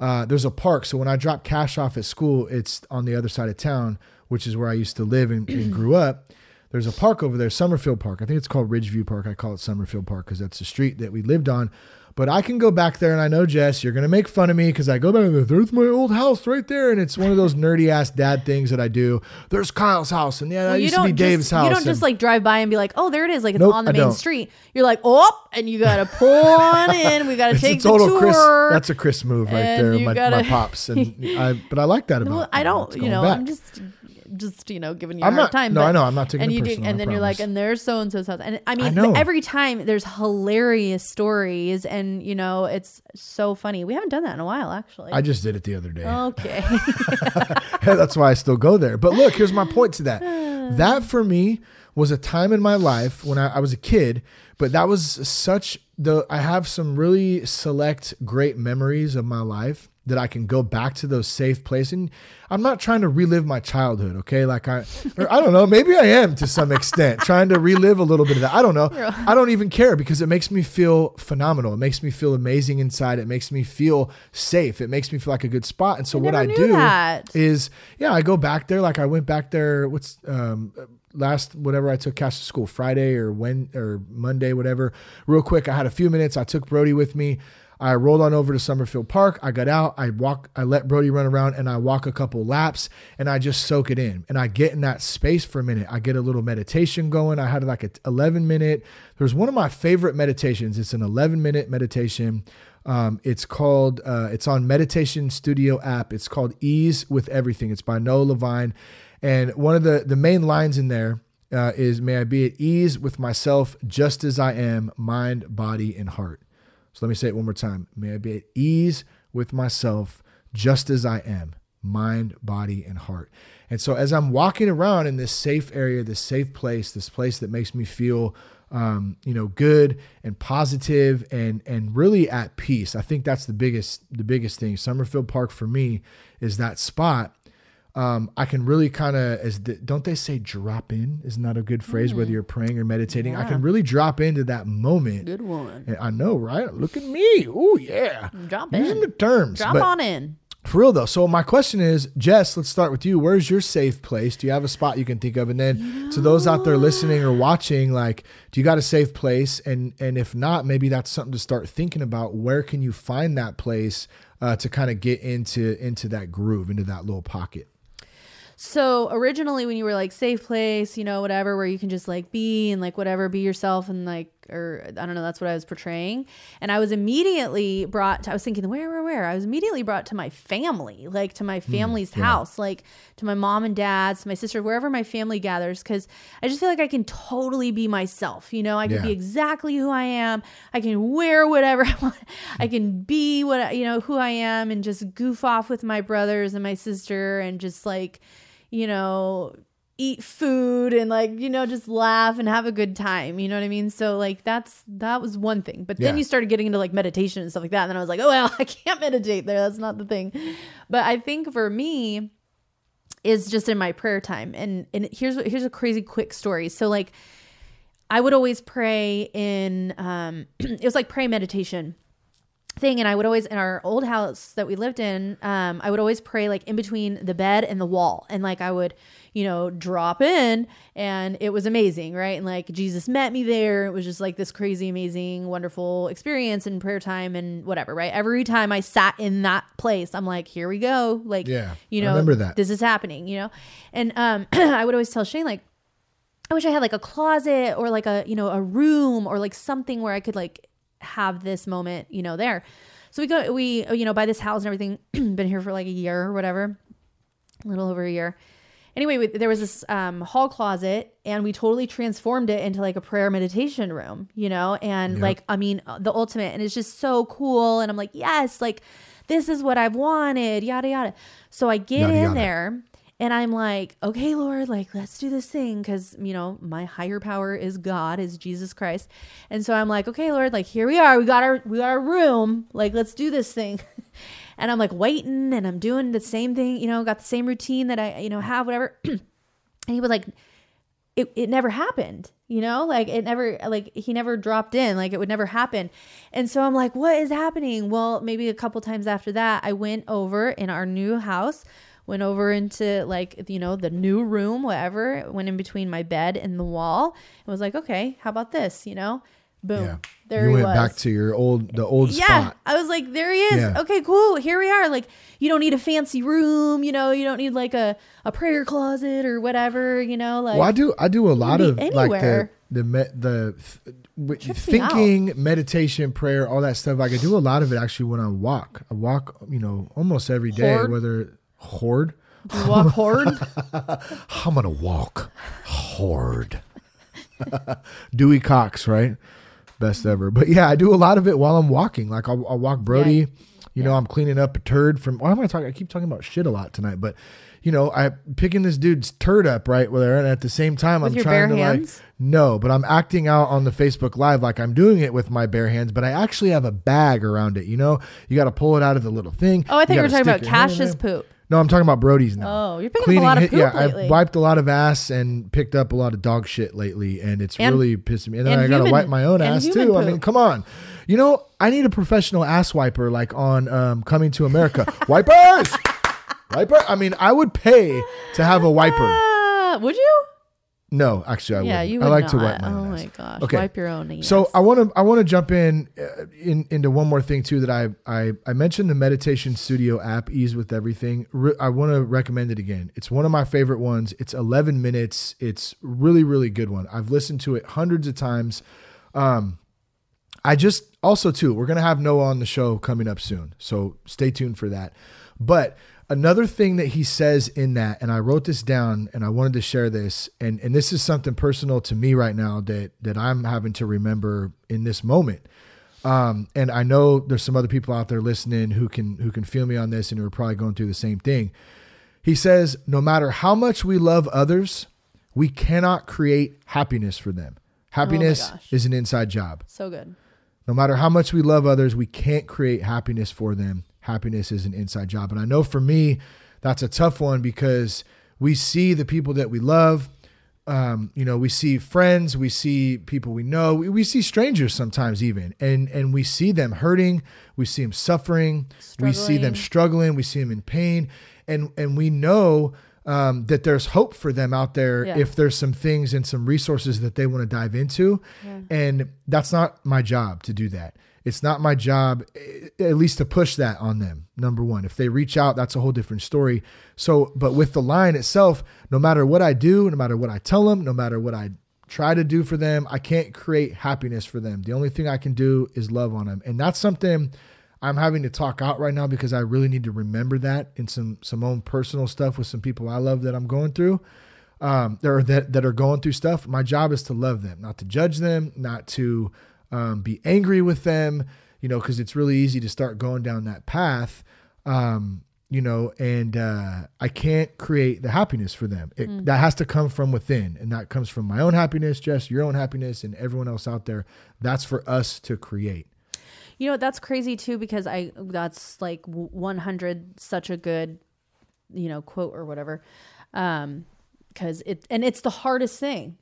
Speaker 2: uh, there's a park. So when I drop cash off at school, it's on the other side of town, which is where I used to live and, and grew up. There's a park over there, Summerfield Park. I think it's called Ridgeview Park. I call it Summerfield Park because that's the street that we lived on. But I can go back there, and I know Jess, you're gonna make fun of me because I go back there. There's my old house right there, and it's one of those nerdy ass dad things that I do. There's Kyle's house, and yeah, that
Speaker 3: Well,
Speaker 2: used to be
Speaker 3: don't
Speaker 2: Dave's
Speaker 3: just,
Speaker 2: house.
Speaker 3: You don't just like drive by and be like, "Oh, there it is!" Like it's
Speaker 2: Nope,
Speaker 3: on the
Speaker 2: I
Speaker 3: main
Speaker 2: don't.
Speaker 3: street. You're like, "Oh," and you gotta pull on [laughs] in. We gotta take
Speaker 2: a total
Speaker 3: the
Speaker 2: Chris.
Speaker 3: tour.
Speaker 2: That's a Chris move right there. My,
Speaker 3: gotta-
Speaker 2: my pops, and [laughs] I. But I like that about.
Speaker 3: well, I don't. You know,
Speaker 2: back.
Speaker 3: I'm just, just you know, giving you a
Speaker 2: I'm
Speaker 3: hard
Speaker 2: not-
Speaker 3: time.
Speaker 2: no,
Speaker 3: but-
Speaker 2: I know, I'm not taking
Speaker 3: and
Speaker 2: it
Speaker 3: you do,
Speaker 2: personal, I
Speaker 3: and then you're like, and there's so and so's house, and I mean,
Speaker 2: I
Speaker 3: every time there's hilarious stories, and you know, it's so funny. We haven't done that in a while, actually.
Speaker 2: I just did it the other day.
Speaker 3: okay. [laughs]
Speaker 2: That's why I still go there. But look, here's my point to that. [sighs] That for me was a time in my life when I, I was a kid, but that was such the I have some really select great memories of my life that I can go back to those safe places. And I'm not trying to relive my childhood, okay? Like I or I don't know, maybe I am to some extent trying to relive a little bit of that. I don't know. I don't even care because it makes me feel phenomenal. It makes me feel amazing inside. It makes me feel safe. It makes me feel like a good spot. And so what I do
Speaker 3: that.
Speaker 2: is yeah, I go back there. Like I went back there. What's um last whatever I took Cash to school Friday or when or Monday whatever. Real quick, I had a few minutes. I took Brody with me. I rolled on over to Summerfield Park. I got out. I walk. I let Brody run around and I walk a couple laps and I just soak it in and I get in that space for a minute. I get a little meditation going. I had like a 11 minute. There's one of my favorite meditations. It's an 11 minute meditation. Um, it's called, uh, it's on Meditation Studio app. It's called Ease with Everything. It's by Noah Levine. And one of the, the main lines in there uh, is, May I be at ease with myself just as I am, mind, body, and heart. So let me say it one more time. May I be at ease with myself just as I am, mind, body, and heart. And so as I'm walking around in this safe area, this safe place, this place that makes me feel um, you know, good and positive and and really at peace. I think that's the biggest the biggest thing. Summerfield Park for me is that spot. Um, I can really kind of as the, don't they say drop in? Isn't that a good phrase? Whether you're praying or meditating, I can really drop into that moment.
Speaker 3: Good one.
Speaker 2: And I know, right? Look at me. Oh yeah,
Speaker 3: Drop
Speaker 2: using
Speaker 3: in.
Speaker 2: the terms.
Speaker 3: Drop on in.
Speaker 2: for real though. So my question is, Jess, let's start with you. Where's your safe place? Do you have a spot you can think of? And then to those out there listening or watching, like, do you got a safe place? And and if not, maybe that's something to start thinking about. Where can you find that place uh, to kind of get into into that groove, into that little pocket?
Speaker 3: So originally, when you were like safe place, you know, whatever, where you can just like be and like whatever, be yourself and like, or I don't know, that's what I was portraying. And I was immediately brought. To, I was thinking, where, where, where? I was immediately brought to my family, like to my mm, family's house, like to my mom and dad's, my sister, wherever my family gathers, because I just feel like I can totally be myself. You know, I can
Speaker 2: Yeah.
Speaker 3: be exactly who I am. I can wear whatever [laughs] I want. I can be what I- you know who I am, and just goof off with my brothers and my sister, and just like you know, eat food and like, you know, just laugh and have a good time. You know what I mean? So like that's that was one thing. But then
Speaker 2: Yeah.
Speaker 3: you started getting into like meditation and stuff like that. And then I was like, oh well, [laughs] I can't meditate there. That's not the thing. But I think for me is just in my prayer time. And and here's what here's a crazy quick story. So like I would always pray in um [clears throat] it was like pray meditation thing and I would always in our old house that we lived in um I would always pray like in between the bed and the wall and like I would you know drop in and it was amazing right and like Jesus met me there it was just like this crazy amazing wonderful experience in prayer time and whatever right every time I sat in that place I'm like here we go like
Speaker 2: Yeah,
Speaker 3: you
Speaker 2: I
Speaker 3: know
Speaker 2: remember that.
Speaker 3: this is happening you know and um [clears throat] I would always tell Shane like I wish I had like a closet or like a, you know, a room or like something where I could like have this moment, you know, there. So we go, we, you know, buy this house and everything, [clears throat] been here for like a year or whatever, a little over a year. Anyway, we, there was this um, hall closet and we totally transformed it into like a prayer meditation room, you know, and
Speaker 2: Yep.
Speaker 3: like, I mean, uh, the ultimate, and it's just so cool. And I'm like, yes, like this is what I've wanted, yada, yada. So I get
Speaker 2: Yada,
Speaker 3: in
Speaker 2: yada.
Speaker 3: there and I'm like, okay, Lord, like, let's do this thing. Cause, you know, my higher power is God, is Jesus Christ. And so I'm like, okay, Lord, like, here we are. We got our, we got our room. Like, let's do this thing. [laughs] and I'm like waiting and I'm doing the same thing, you know, got the same routine that I, you know, have, whatever. [clears throat] and he was like, it, it never happened you know? Like it never like he never dropped in. Like it would never happen. And so i'm like what is happening? Well maybe a couple times after that i went over in our new house went over into like you know the new room whatever went in between my bed and the wall and was like okay how about this you know boom
Speaker 2: Yeah.
Speaker 3: there
Speaker 2: you went
Speaker 3: was
Speaker 2: back to your old the old
Speaker 3: yeah
Speaker 2: spot.
Speaker 3: i was like there he is
Speaker 2: Yeah.
Speaker 3: okay cool here we are like you don't need a fancy room you know you don't need like a, a prayer closet or whatever you know like
Speaker 2: Well, I do. I do a lot of like the
Speaker 3: anywhere.
Speaker 2: the me, the th- w-
Speaker 3: Trips me out.
Speaker 2: thinking, meditation, prayer, all that stuff. Like I do a lot of it actually when I walk. I walk, you know, almost every day.
Speaker 3: Hoard?
Speaker 2: Whether hoard,
Speaker 3: You walk horde. [laughs]
Speaker 2: I'm gonna walk hard. [laughs] Dewey Cox, right? Best ever. But yeah, I do a lot of it while I'm walking. Like I'll, I'll walk Brody.
Speaker 3: Yeah.
Speaker 2: You know, I'm cleaning up a turd from. Why am I talking? I keep talking about shit a lot tonight, but you know, I'm picking this dude's turd up right there, and at the same time,
Speaker 3: With
Speaker 2: I'm trying to
Speaker 3: hands?
Speaker 2: like no, but I'm acting out on the Facebook Live like I'm doing it with my bare hands, but I actually have a bag around it. You know, you got to pull it out of the little thing.
Speaker 3: Oh, I think you were
Speaker 2: gotta
Speaker 3: talking about
Speaker 2: stick your hand in
Speaker 3: Cash's poop.
Speaker 2: No, I'm talking about Brody's now.
Speaker 3: Oh, you're picking up a lot of poop
Speaker 2: yeah,
Speaker 3: lately.
Speaker 2: I've wiped a lot of ass and picked up a lot of dog shit lately, and it's
Speaker 3: And-
Speaker 2: really pissing me. And then
Speaker 3: and
Speaker 2: I got to wipe my own ass too. I mean, come on. You know, I need a professional ass wiper like on um, Coming to America. [laughs] Wipers, wiper. I mean, I would pay to have a wiper.
Speaker 3: Ah, would you?
Speaker 2: No, actually, I
Speaker 3: Yeah,
Speaker 2: wouldn't.
Speaker 3: you
Speaker 2: I
Speaker 3: would
Speaker 2: like to
Speaker 3: not.
Speaker 2: wipe my
Speaker 3: Oh
Speaker 2: own
Speaker 3: my
Speaker 2: ass.
Speaker 3: gosh,
Speaker 2: Okay.
Speaker 3: wipe your own ass.
Speaker 2: So I want to I want to jump in, uh, in into one more thing too that I I I mentioned the meditation studio app Ease with Everything. Re- I want to recommend it again. It's one of my favorite ones. It's 11 minutes. It's really really good one. I've listened to it hundreds of times. Um I just also too, we're gonna have Noah on the show coming up soon, so stay tuned for that. But another thing that he says in that, and I wrote this down, and I wanted to share this, and and this is something personal to me right now that that I'm having to remember in this moment. Um, and I know there's some other people out there listening who can who can feel me on this and who are probably going through the same thing. He says, no matter how much we love others, we cannot create happiness for them. Happiness
Speaker 3: gosh.
Speaker 2: is an inside job.
Speaker 3: so good.
Speaker 2: No matter how much we love others, we can't create happiness for them. Happiness is an inside job. And I know for me, that's a tough one because we see the people that we love. Um, you know, we see friends, we see people we know, we, we see strangers sometimes even, and and we see them hurting, we see them suffering, we see them
Speaker 3: Struggling.
Speaker 2: struggling, we see them in pain, and and we know um, that there's hope for them out there
Speaker 3: Yeah.
Speaker 2: if there's some things and some resources that they want to dive into. And that's not my job to do that. It's not my job, eh, at least to push that on them. Number one, if they reach out, that's a whole different story. So, but with the line itself, no matter what I do, no matter what I tell them, no matter what I try to do for them, I can't create happiness for them. The only thing I can do is love on them. And that's something I'm having to talk out right now because I really need to remember that in some some own personal stuff with some people I love that I'm going through. Um, or that that are going through stuff. My job is to love them, not to judge them, not to um, be angry with them. You know, because it's really easy to start going down that path. Um, you know, and uh, I can't create the happiness for them. It, That has to come from within, and that comes from my own happiness, Jess, your own happiness, and everyone else out there. That's for us to create.
Speaker 3: You know that's crazy too because I that's like 100 such a good you know quote or whatever um because it and it's the hardest thing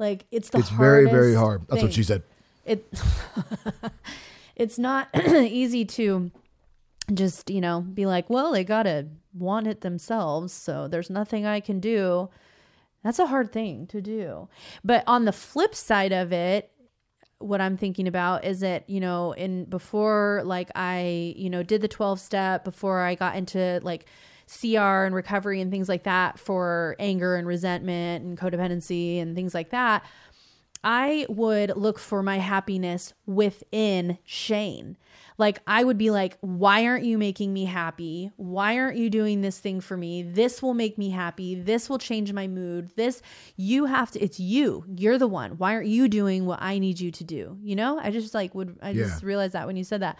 Speaker 3: like it's the
Speaker 2: it's very, very hard. That's what she said.
Speaker 3: It [laughs] it's not [clears throat] easy to just you know be like well they gotta want it themselves so there's nothing i can do. That's a hard thing to do. But on the flip side of it what i'm thinking about is that you know in before like i you know did the 12 step before i got into like CR and recovery and things like that for anger and resentment and codependency and things like that, I would look for my happiness within Shane. Like, I would be like, why aren't you making me happy? Why aren't you doing this thing for me? This will make me happy. This will change my mood. This, you have to, it's you. You're the one. Why aren't you doing what I need you to do? You know, I just like would, I just realized that when you said that.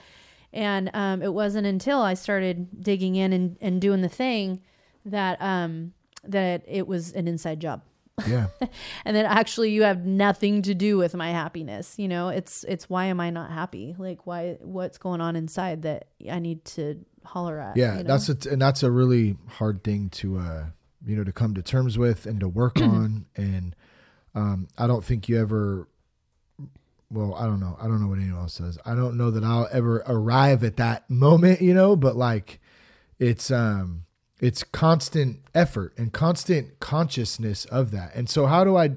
Speaker 3: And um, it wasn't until I started digging in and, and doing the thing that, um, that it was an inside job
Speaker 2: Yeah. [laughs]
Speaker 3: and then actually you have nothing to do with my happiness you know it's it's why am i not happy like why what's going on inside that i need to holler at
Speaker 2: Yeah,
Speaker 3: you know?
Speaker 2: that's a and that's a really hard thing to uh you know to come to terms with and to work [clears throat] on and um I don't think you ever well, I don't know. I don't know what anyone else says. I don't know that I'll ever arrive at that moment, you know, but like it's um it's constant effort and constant consciousness of that. And so how do I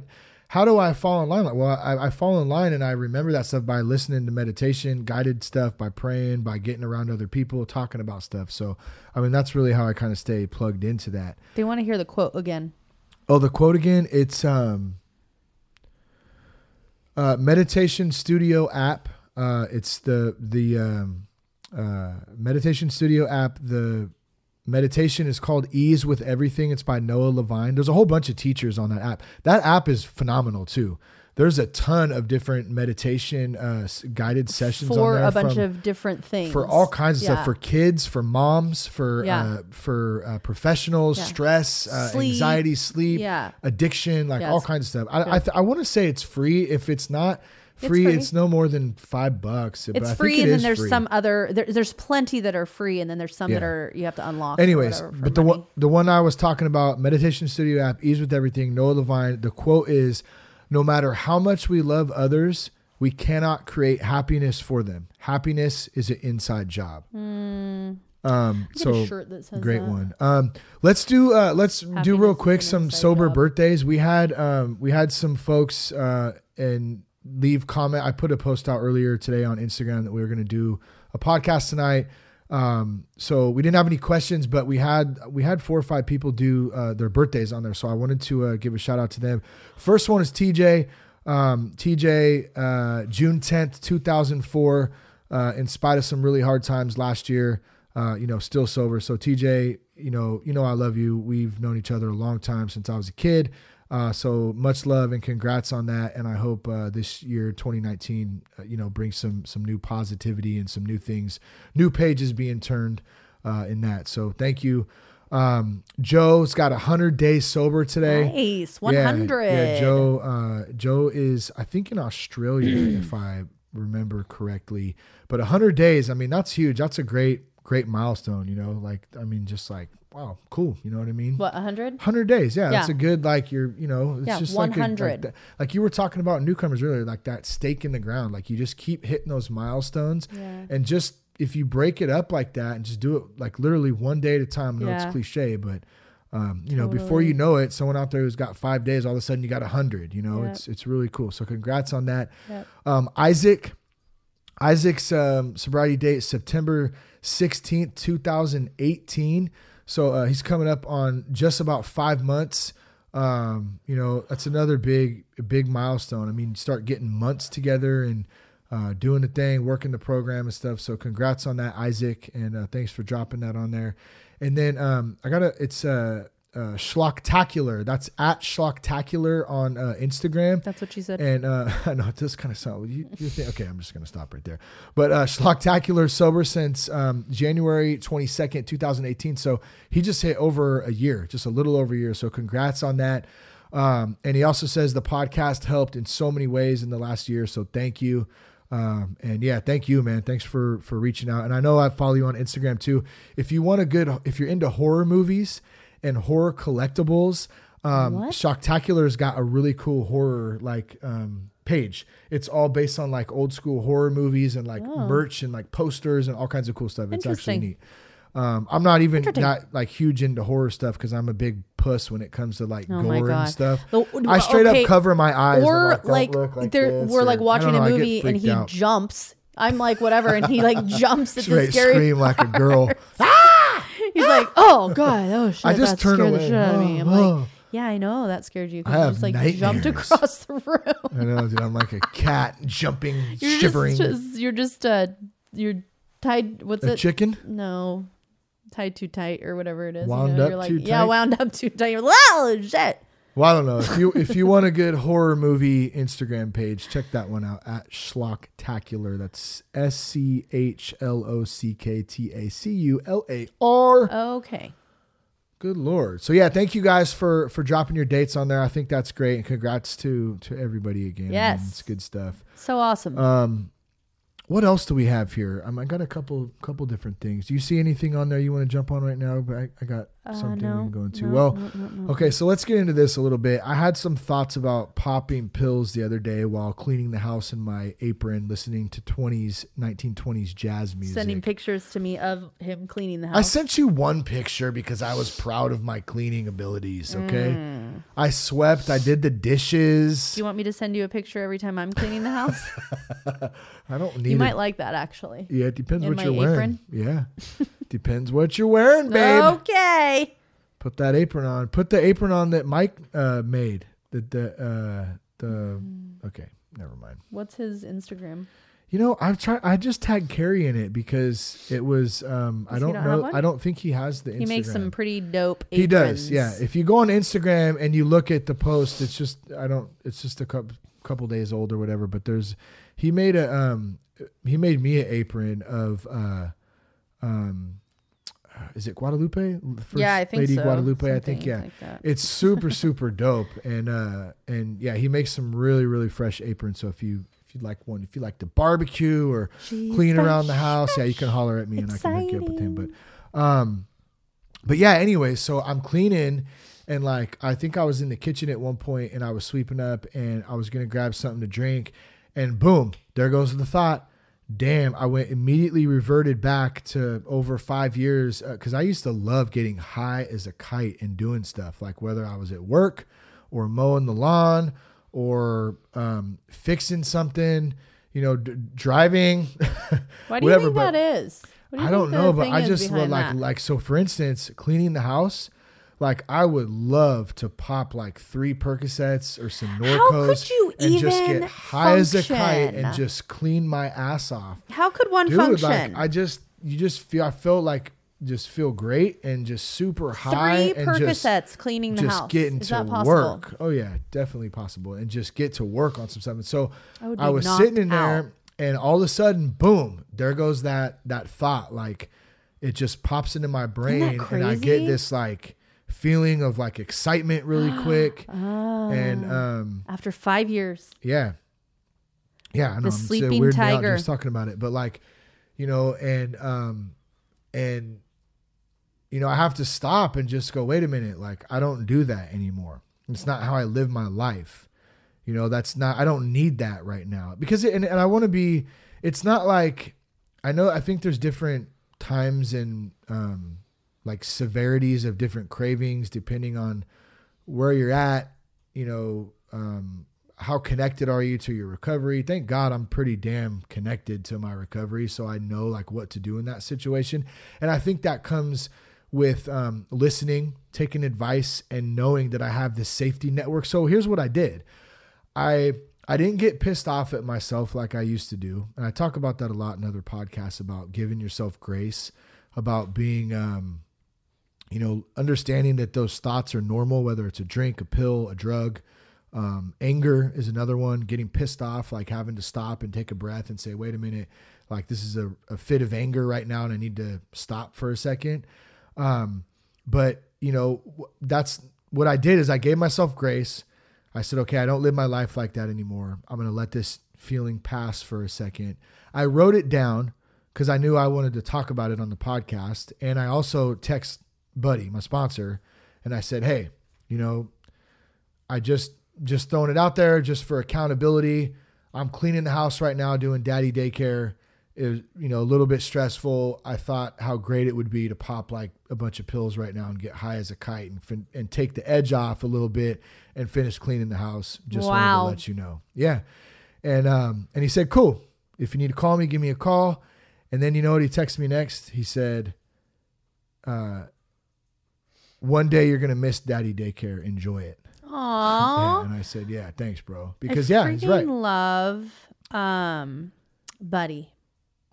Speaker 2: how do I fall in line? Like, well, I, I fall in line and I remember that stuff by listening to meditation, guided stuff, by praying, by getting around other people, talking about stuff. So, I mean, that's really how I kind of stay plugged into that.
Speaker 3: they want to hear the quote again
Speaker 2: Oh, the quote again. It's um, uh, meditation studio app. Uh, it's the the um, uh, meditation studio app. The meditation is called Ease with Everything. It's by Noah Levine. There's a whole bunch of teachers on that app. That app is phenomenal too. There's a ton of different meditation uh, guided sessions on
Speaker 3: for a bunch
Speaker 2: from-
Speaker 3: of different things
Speaker 2: for all kinds of
Speaker 3: Yeah.
Speaker 2: stuff for kids, for moms, for
Speaker 3: Yeah.
Speaker 2: uh, for uh, professionals,
Speaker 3: Yeah.
Speaker 2: stress, uh,
Speaker 3: Sleep.
Speaker 2: anxiety, sleep,
Speaker 3: Yeah.
Speaker 2: addiction, like all kinds of stuff. I I, th- I want to say it's free. If it's not free,
Speaker 3: free.
Speaker 2: it's no more than five bucks. but
Speaker 3: it's
Speaker 2: think
Speaker 3: free and then there's
Speaker 2: free.
Speaker 3: some other there, there's plenty that are free and then there's some that are you have to unlock
Speaker 2: Anyways, but the
Speaker 3: money.
Speaker 2: one the one I was talking about, meditation studio app, ease with everything. Noah Levine. The quote is, "No matter how much we love others." We cannot create happiness for them. Happiness is an inside job. Um, so
Speaker 3: shirt that says
Speaker 2: great
Speaker 3: that.
Speaker 2: one. Um, let's do uh, let's do real quick some sober
Speaker 3: job.
Speaker 2: birthdays. We had um, we had some folks uh, and leave comment. I put a post out earlier today on Instagram that we were going to do a podcast tonight. Um, so we didn't have any questions, but we had we had four or five people do uh, their birthdays on there. So I wanted to uh, give a shout out to them. First one is TJ. Um, TJ, uh, June tenth, two thousand four. Uh, in spite of some really hard times last year, uh, you know, still sober. So TJ, you know, you know, I love you. We've known each other a long time since I was a kid. Uh, so much love and congrats on that. And I hope uh, this year, 2019, uh, you know, brings some some new positivity and some new things, new pages being turned uh, in that. So thank you. Um, Joe's got a hundred days sober today.
Speaker 3: nice 100
Speaker 2: Yeah, Joe. Uh, Joe is, I think, in Australia, if I remember correctly. But hundred days. I mean, that's huge. That's a great, great milestone. You know, like I mean, just like wow, cool. You know what I mean?
Speaker 3: what 100
Speaker 2: Hundred days. Yeah, that's a good like you're. You know, it's
Speaker 3: Yeah,
Speaker 2: just like a-
Speaker 3: 100.
Speaker 2: like, that- like you were talking about newcomers earlier, like that stake in the ground. Like you just keep hitting those milestones,
Speaker 3: Yeah.
Speaker 2: and just if you break it up like that and just do it like literally one day at a time. I know it's cliche, but um, you know, before you know it, someone out there who's got five days, all of a sudden you got a hundred. You know,
Speaker 3: Yep.
Speaker 2: it's it's really cool. So congrats on that.
Speaker 3: Yep.
Speaker 2: Um, Isaac, Isaac's um, sobriety date September sixteenth, two thousand eighteen. So uh, he's coming up on just about five months. Um, you know, that's another big big milestone. I mean, start getting months together and. Uh, doing the thing, working the program and stuff. So congrats on that, Isaac, and uh, thanks for dropping that on there. And then um, I got a it's uh, uh, Schlocktacular. That's at Schlocktacular on uh, Instagram.
Speaker 3: that's what she said
Speaker 2: And uh, [laughs] I know it does kind of sound. You, you think, okay, I'm just going to stop right there. But uh, Schlocktacular sober since um, January 22nd, 2018. So he just hit over a year, just a little over a year. So congrats on that. Um, and he also says the podcast helped in so many ways in the last year. So thank you. Um, and yeah, thank you, man. Thanks for for reaching out. And I know I follow you on Instagram too. If you want a good, if you're into horror movies and horror collectibles, um,
Speaker 3: What?
Speaker 2: Schlocktacular's got a really cool horror like um, page. It's all based on like old school horror movies and like merch and like posters and all kinds of cool stuff. It's actually
Speaker 3: Oh.
Speaker 2: Neat. Um, I'm not even not like huge into horror stuff because I'm a big puss when it comes to like
Speaker 3: Oh
Speaker 2: gore and stuff.
Speaker 3: The-
Speaker 2: I straight
Speaker 3: okay,
Speaker 2: up cover my eyes.
Speaker 3: or
Speaker 2: like,
Speaker 3: like,
Speaker 2: like
Speaker 3: there we're
Speaker 2: or-
Speaker 3: like watching
Speaker 2: know,
Speaker 3: a movie and he
Speaker 2: out.
Speaker 3: jumps i'm like whatever and he like [laughs] jumps at the scary
Speaker 2: scream like a girl. [laughs]
Speaker 3: He's like, [laughs] oh god, oh shit,
Speaker 2: I just
Speaker 3: that
Speaker 2: turn
Speaker 3: scared the shit out of me. I'm
Speaker 2: Oh,
Speaker 3: like,
Speaker 2: oh.
Speaker 3: yeah, I know that scared you.
Speaker 2: I
Speaker 3: you
Speaker 2: have
Speaker 3: just like jumped across the room.
Speaker 2: I know, dude. I'm like a [laughs] cat jumping,
Speaker 3: You're
Speaker 2: shivering.
Speaker 3: just, just you're just uh you're tied. What's
Speaker 2: a
Speaker 3: it?
Speaker 2: chicken?
Speaker 3: no, tied too tight or whatever it is. you
Speaker 2: Wound
Speaker 3: know?
Speaker 2: up
Speaker 3: you're like,
Speaker 2: too
Speaker 3: Yeah,
Speaker 2: tight?
Speaker 3: wound up too tight. You're like, oh shit.
Speaker 2: Well, I don't know. If you if you want a good horror movie Instagram page, check that one out at Schlocktacular. That's S C H L O C K T A C U L A R.
Speaker 3: Okay.
Speaker 2: Good lord. So yeah, thank you guys for for dropping your dates on there. I think that's great, and congrats to to everybody again. I mean,
Speaker 3: Yes.
Speaker 2: it's good stuff.
Speaker 3: So awesome.
Speaker 2: Um, what else do we have here? Um, I got a couple couple different things. Do you see anything on there you want to jump on right now? But I, I got
Speaker 3: Uh,
Speaker 2: something we
Speaker 3: no,
Speaker 2: can go into.
Speaker 3: no,
Speaker 2: well,
Speaker 3: no,
Speaker 2: okay, so let's get into this a little bit. I had some thoughts about popping pills the other day while cleaning the house in my apron, listening to 20s, 1920s jazz music.
Speaker 3: Sending pictures to me of him cleaning the house.
Speaker 2: I sent you one picture because I was proud of my cleaning abilities. Okay,
Speaker 3: Mm.
Speaker 2: I swept. I did the dishes.
Speaker 3: Do you want me to send you a picture every time I'm cleaning the house? [laughs]
Speaker 2: I don't need.
Speaker 3: you
Speaker 2: it.
Speaker 3: might like that actually.
Speaker 2: Yeah, it depends
Speaker 3: in
Speaker 2: what you're wearing. Yeah, depends what you're wearing, [laughs] babe.
Speaker 3: Okay.
Speaker 2: Put that apron on. Put the apron on that Mike uh, made. The the uh, the.
Speaker 3: Mm.
Speaker 2: Okay, never mind.
Speaker 3: What's his Instagram?
Speaker 2: You know, I've tried. I just tagged Carrie in it because it was. Um, I don't know. I don't think he has the. Instagram.
Speaker 3: He makes some pretty dope.
Speaker 2: He does, yeah. If you go on Instagram and you look at the post, it's just I don't. It's just a couple couple days old or whatever. But there's he made a um he made me an apron of uh um [sighs] is it Guadalupe? First
Speaker 3: yeah, I think
Speaker 2: Lady
Speaker 3: so.
Speaker 2: Guadalupe. I think yeah.
Speaker 3: like.
Speaker 2: It's super [laughs] super dope and uh and yeah he makes some really really fresh aprons. So if you if you'd like one, if you like to barbecue or
Speaker 3: She's
Speaker 2: clean around the
Speaker 3: fresh,
Speaker 2: house, yeah, you can holler at me and I can hook you up with him. But um, but yeah. Anyway, so I'm cleaning and like I think I was in the kitchen at one point and I was sweeping up and I was gonna grab something to drink, and boom, there goes the thought. Damn, I went immediately reverted back to over five years because I used to love getting high as a kite and doing stuff like whether I was at work or mowing the lawn or um, fixing something, you know, d- driving. [laughs]
Speaker 3: Why do you
Speaker 2: whatever,
Speaker 3: think
Speaker 2: but-
Speaker 3: that is? What do you
Speaker 2: I don't know, but I just like
Speaker 3: that?
Speaker 2: like so for instance, cleaning the house, like I would love to pop like three Percocets or some
Speaker 3: How
Speaker 2: Norcos
Speaker 3: could you
Speaker 2: and just get high as a kite and just clean my ass off.
Speaker 3: How could one
Speaker 2: Dude,
Speaker 3: function?
Speaker 2: like I just you just feel I feel like just feel great and just super high
Speaker 3: Three
Speaker 2: and just
Speaker 3: Percocets cleaning the
Speaker 2: just
Speaker 3: house.
Speaker 2: getting
Speaker 3: is
Speaker 2: to work. Oh yeah, definitely possible. And just get to work on some stuff. And so
Speaker 3: I
Speaker 2: I was sitting in there
Speaker 3: out.
Speaker 2: and all of a sudden, boom, there goes that that thought. Like it just pops into my brain and I get this like feeling of like excitement really [gasps] quick.
Speaker 3: Oh.
Speaker 2: And um
Speaker 3: After five years,
Speaker 2: yeah. Yeah, I know.
Speaker 3: The
Speaker 2: I'm
Speaker 3: sleeping
Speaker 2: out
Speaker 3: tiger.
Speaker 2: just talking about it. But like, you know, and um and you know, I have to stop and just go, wait a minute, like I don't do that anymore. It's not how I live my life. You know, that's not I don't need that right now. Because it, and, and I want to be it's not like I know I think there's different times and um like severities of different cravings depending on where you're at, you know, um, how connected are you to your recovery? Thank God I'm pretty damn connected to my recovery, so I know like what to do in that situation. And I think that comes with um, listening, taking advice, and knowing that I have this safety network. So here's what I did. I I didn't get pissed off at myself like I used to do, and I talk about that a lot in other podcasts about giving yourself grace, about being um, you know, understanding that those thoughts are normal, whether it's a drink, a pill, a drug. Um, anger is another one. Getting pissed off, like having to stop and take a breath and say, wait a minute, like this is a, a fit of anger right now and I need to stop for a second. Um, but, you know, that's what I did is I gave myself grace. I said, okay, I don't live my life like that anymore. I'm going to let this feeling pass for a second. I wrote it down because I knew I wanted to talk about it on the podcast. And I also text Buddy, my sponsor, and I said, hey, you know, I just just throwing it out there just for accountability. I'm cleaning the house right now, doing daddy daycare. It was, you know, a little bit stressful. I thought how great it would be to pop like a bunch of pills right now and get high as a kite and fin- and take the edge off a little bit and finish cleaning the house. Just wanted to let you know. Yeah. And um and he said, "Cool. If you need to call me, give me a call." And then you know what he texted me next? He said, uh, one day you're gonna miss daddy daycare. Enjoy it. Yeah,
Speaker 3: Aww.
Speaker 2: and I said, yeah, thanks, bro. Because yeah,
Speaker 3: I
Speaker 2: he's right.
Speaker 3: love um Buddy.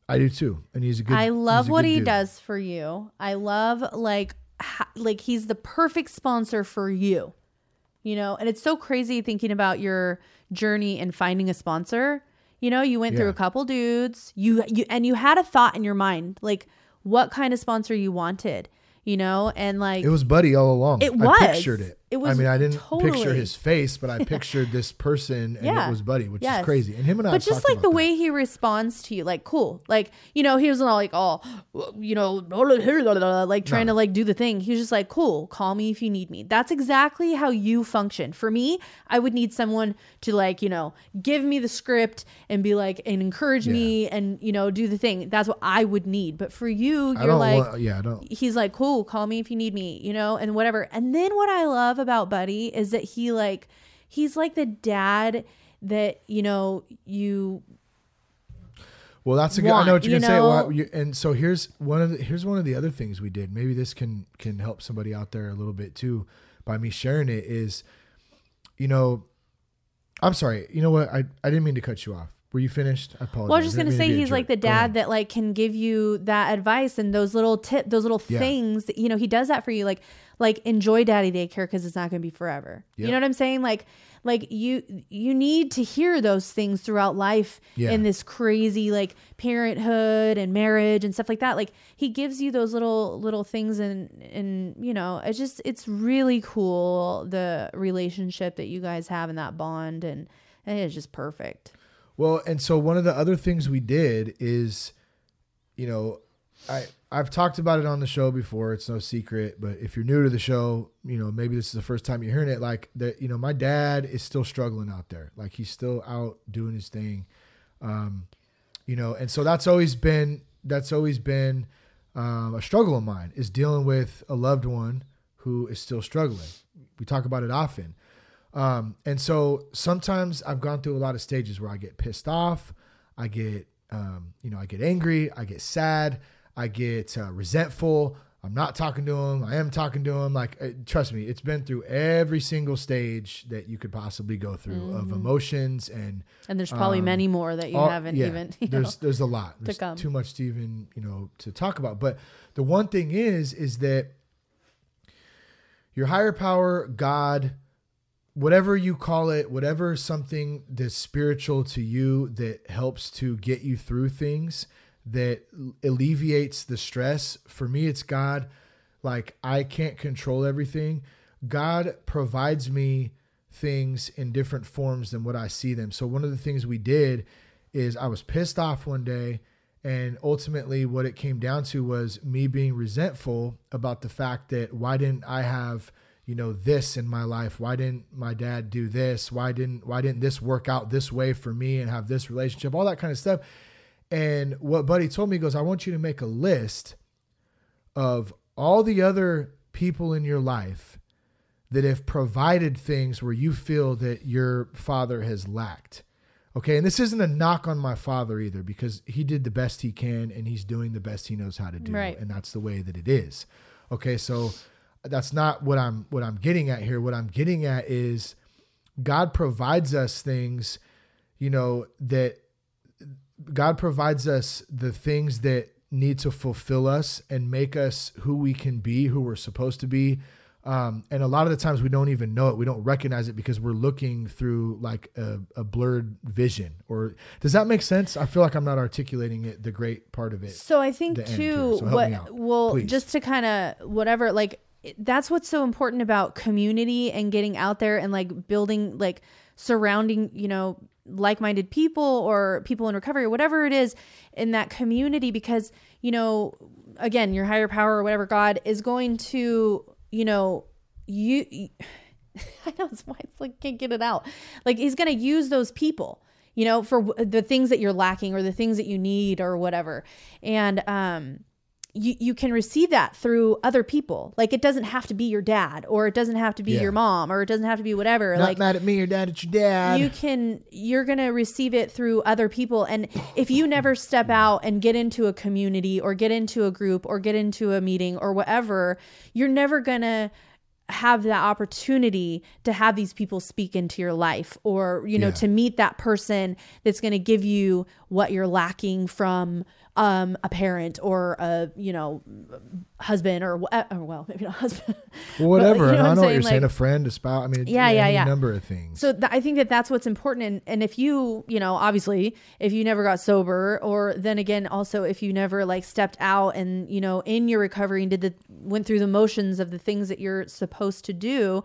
Speaker 2: I do too, and he's a good.
Speaker 3: I love what he
Speaker 2: dude.
Speaker 3: does for you. I love like ha- like he's the perfect sponsor for you. You know, and it's so crazy thinking about your journey and finding a sponsor. You know, you went through a couple dudes. You you and you had a thought in your mind like what kind of sponsor you wanted, you know? And like
Speaker 2: It was Buddy all along.
Speaker 3: It
Speaker 2: I
Speaker 3: was.
Speaker 2: pictured it.
Speaker 3: It
Speaker 2: I mean, I didn't picture his face, but I [laughs] pictured this person, and
Speaker 3: Yeah.
Speaker 2: it was Buddy, which
Speaker 3: Yes.
Speaker 2: is crazy. And him and I.
Speaker 3: but just like the
Speaker 2: that.
Speaker 3: way he responds to you like cool like you know he was not all like oh you know like trying
Speaker 2: No.
Speaker 3: to like do the thing he was just like cool call me if you need me that's exactly how you function for me i would need someone to like you know give me the script and be like and encourage me and you know do the thing that's what i would need but for you you're like
Speaker 2: want. Yeah, I don't.
Speaker 3: he's like cool call me if you need me you know and whatever and then what i love about buddy is that he like he's like the dad that you know you
Speaker 2: Well, that's a good. I know what you're
Speaker 3: you
Speaker 2: gonna say. Well, you, and so here's one of the here's one of the other things we did. Maybe this can can help somebody out there a little bit too by me sharing it. Is you know, I'm sorry. You know what? I I didn't mean to cut you off. Were you finished? I apologize.
Speaker 3: well, I was just gonna say he's like the dad that like can give you that advice and those little tip, those little
Speaker 2: Yeah.
Speaker 3: things. That, you know, he does that for you. Like, like enjoy daddy daycare because it's not gonna be forever. You know what I'm saying? Like, like you you need to hear those things throughout life
Speaker 2: Yeah.
Speaker 3: in this crazy like parenthood and marriage and stuff like that. Like he gives you those little little things and and you know it's just it's really cool the relationship that you guys have and that bond and, and it's just perfect.
Speaker 2: Well, and so one of the other things we did is, you know, I I've talked about it on the show before. It's no secret, but if you're new to the show, you know, maybe this is the first time you're hearing it. Like that, you know, my dad is still struggling out there. Like he's still out doing his thing, um, you know, and so that's always been that's always been um, a struggle of mine is dealing with a loved one who is still struggling. We talk about it often. Um, and so sometimes I've gone through a lot of stages where I get pissed off, I get, um, you know, I get angry, I get sad, I get uh, resentful. I'm not talking to him. I am talking to him. Like, uh, trust me, it's been through every single stage that you could possibly go through of emotions and
Speaker 3: And there's probably
Speaker 2: Um,
Speaker 3: many more that you
Speaker 2: all-
Speaker 3: haven't
Speaker 2: yeah,
Speaker 3: even. [laughs] You
Speaker 2: there's
Speaker 3: know.
Speaker 2: there's a lot. There's
Speaker 3: come.
Speaker 2: too much to even you know to talk about. But the one thing is is that your higher power, God, whatever you call it, whatever something that's spiritual to you that helps to get you through things that alleviates the stress. For me, it's God. Like I can't control everything. God provides me things in different forms than what I see them. So one of the things we did is I was pissed off one day and ultimately what it came down to was me being resentful about the fact that why didn't I have, you know, this in my life? Why didn't my dad do this? Why didn't why didn't this work out this way for me and have this relationship? All that kind of stuff. And what Buddy told me goes, I want you to make a list of all the other people in your life that have provided things where you feel that your father has lacked. Okay. And this isn't a knock on my father either, because he did the best he can and he's doing the best he knows how to do.
Speaker 3: Right.
Speaker 2: And that's the way that it is. Okay. So that's not what I'm what I'm getting at here. What I'm getting at is God provides us things, you know, that God provides us the things that need to fulfill us and make us who we can be, who we're supposed to be. Um, and a lot of the times we don't even know it. We don't recognize it because we're looking through like a, a blurred vision. Or does that make sense? I feel like I'm not articulating it, the great part of it.
Speaker 3: So I think too.
Speaker 2: So
Speaker 3: what well,
Speaker 2: please.
Speaker 3: just to kind of whatever, like that's what's so important about community and getting out there and like building, like surrounding, you know, like-minded people or people in recovery or whatever it is in that community, because you know, again, your higher power or whatever God is going to, you know, you. [laughs] I know it's why it's like can't get it out. Like he's gonna use those people, you know, for the things that you're lacking or the things that you need or whatever. And um, you, you can receive that through other people. Like it doesn't have to be your dad or it doesn't have to be
Speaker 2: Yeah.
Speaker 3: your mom or it doesn't have to be whatever.
Speaker 2: Not
Speaker 3: like
Speaker 2: mad at me or dad at your dad.
Speaker 3: you can you're going to receive it through other people and if you never step out and get into a community or get into a group or get into a meeting or whatever you're never going to have that opportunity to have these people speak into your life or you know
Speaker 2: Yeah.
Speaker 3: to meet that person that's going to give you what you're lacking from um, a parent or a you know husband or, or well [laughs] maybe not husband
Speaker 2: Well, whatever.
Speaker 3: But, you know
Speaker 2: I
Speaker 3: what
Speaker 2: know what you're
Speaker 3: saying?
Speaker 2: saying. A friend, a spouse. I mean,
Speaker 3: Yeah, yeah, yeah.
Speaker 2: number of things.
Speaker 3: So th- I think that that's what's important. And, and if you, you know, obviously, if you never got sober, or then again, also if you never like stepped out and you know in your recovery and did the went through the motions of the things that you're supposed to do,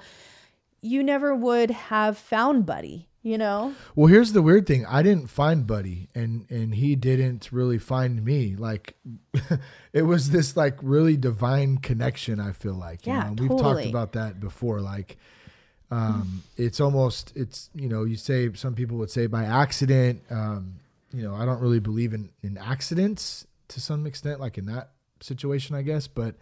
Speaker 3: you never would have found Buddy. You know,
Speaker 2: Well, here's the weird thing. I didn't find Buddy, and and he didn't really find me. Like, [laughs] it was this like really divine connection. I feel like. you
Speaker 3: Yeah,
Speaker 2: know? We've talked about that before. Like, um, it's almost it's you know you say some people would say by accident. Um, you know, I don't really believe in in accidents to some extent, like in that situation, I guess. But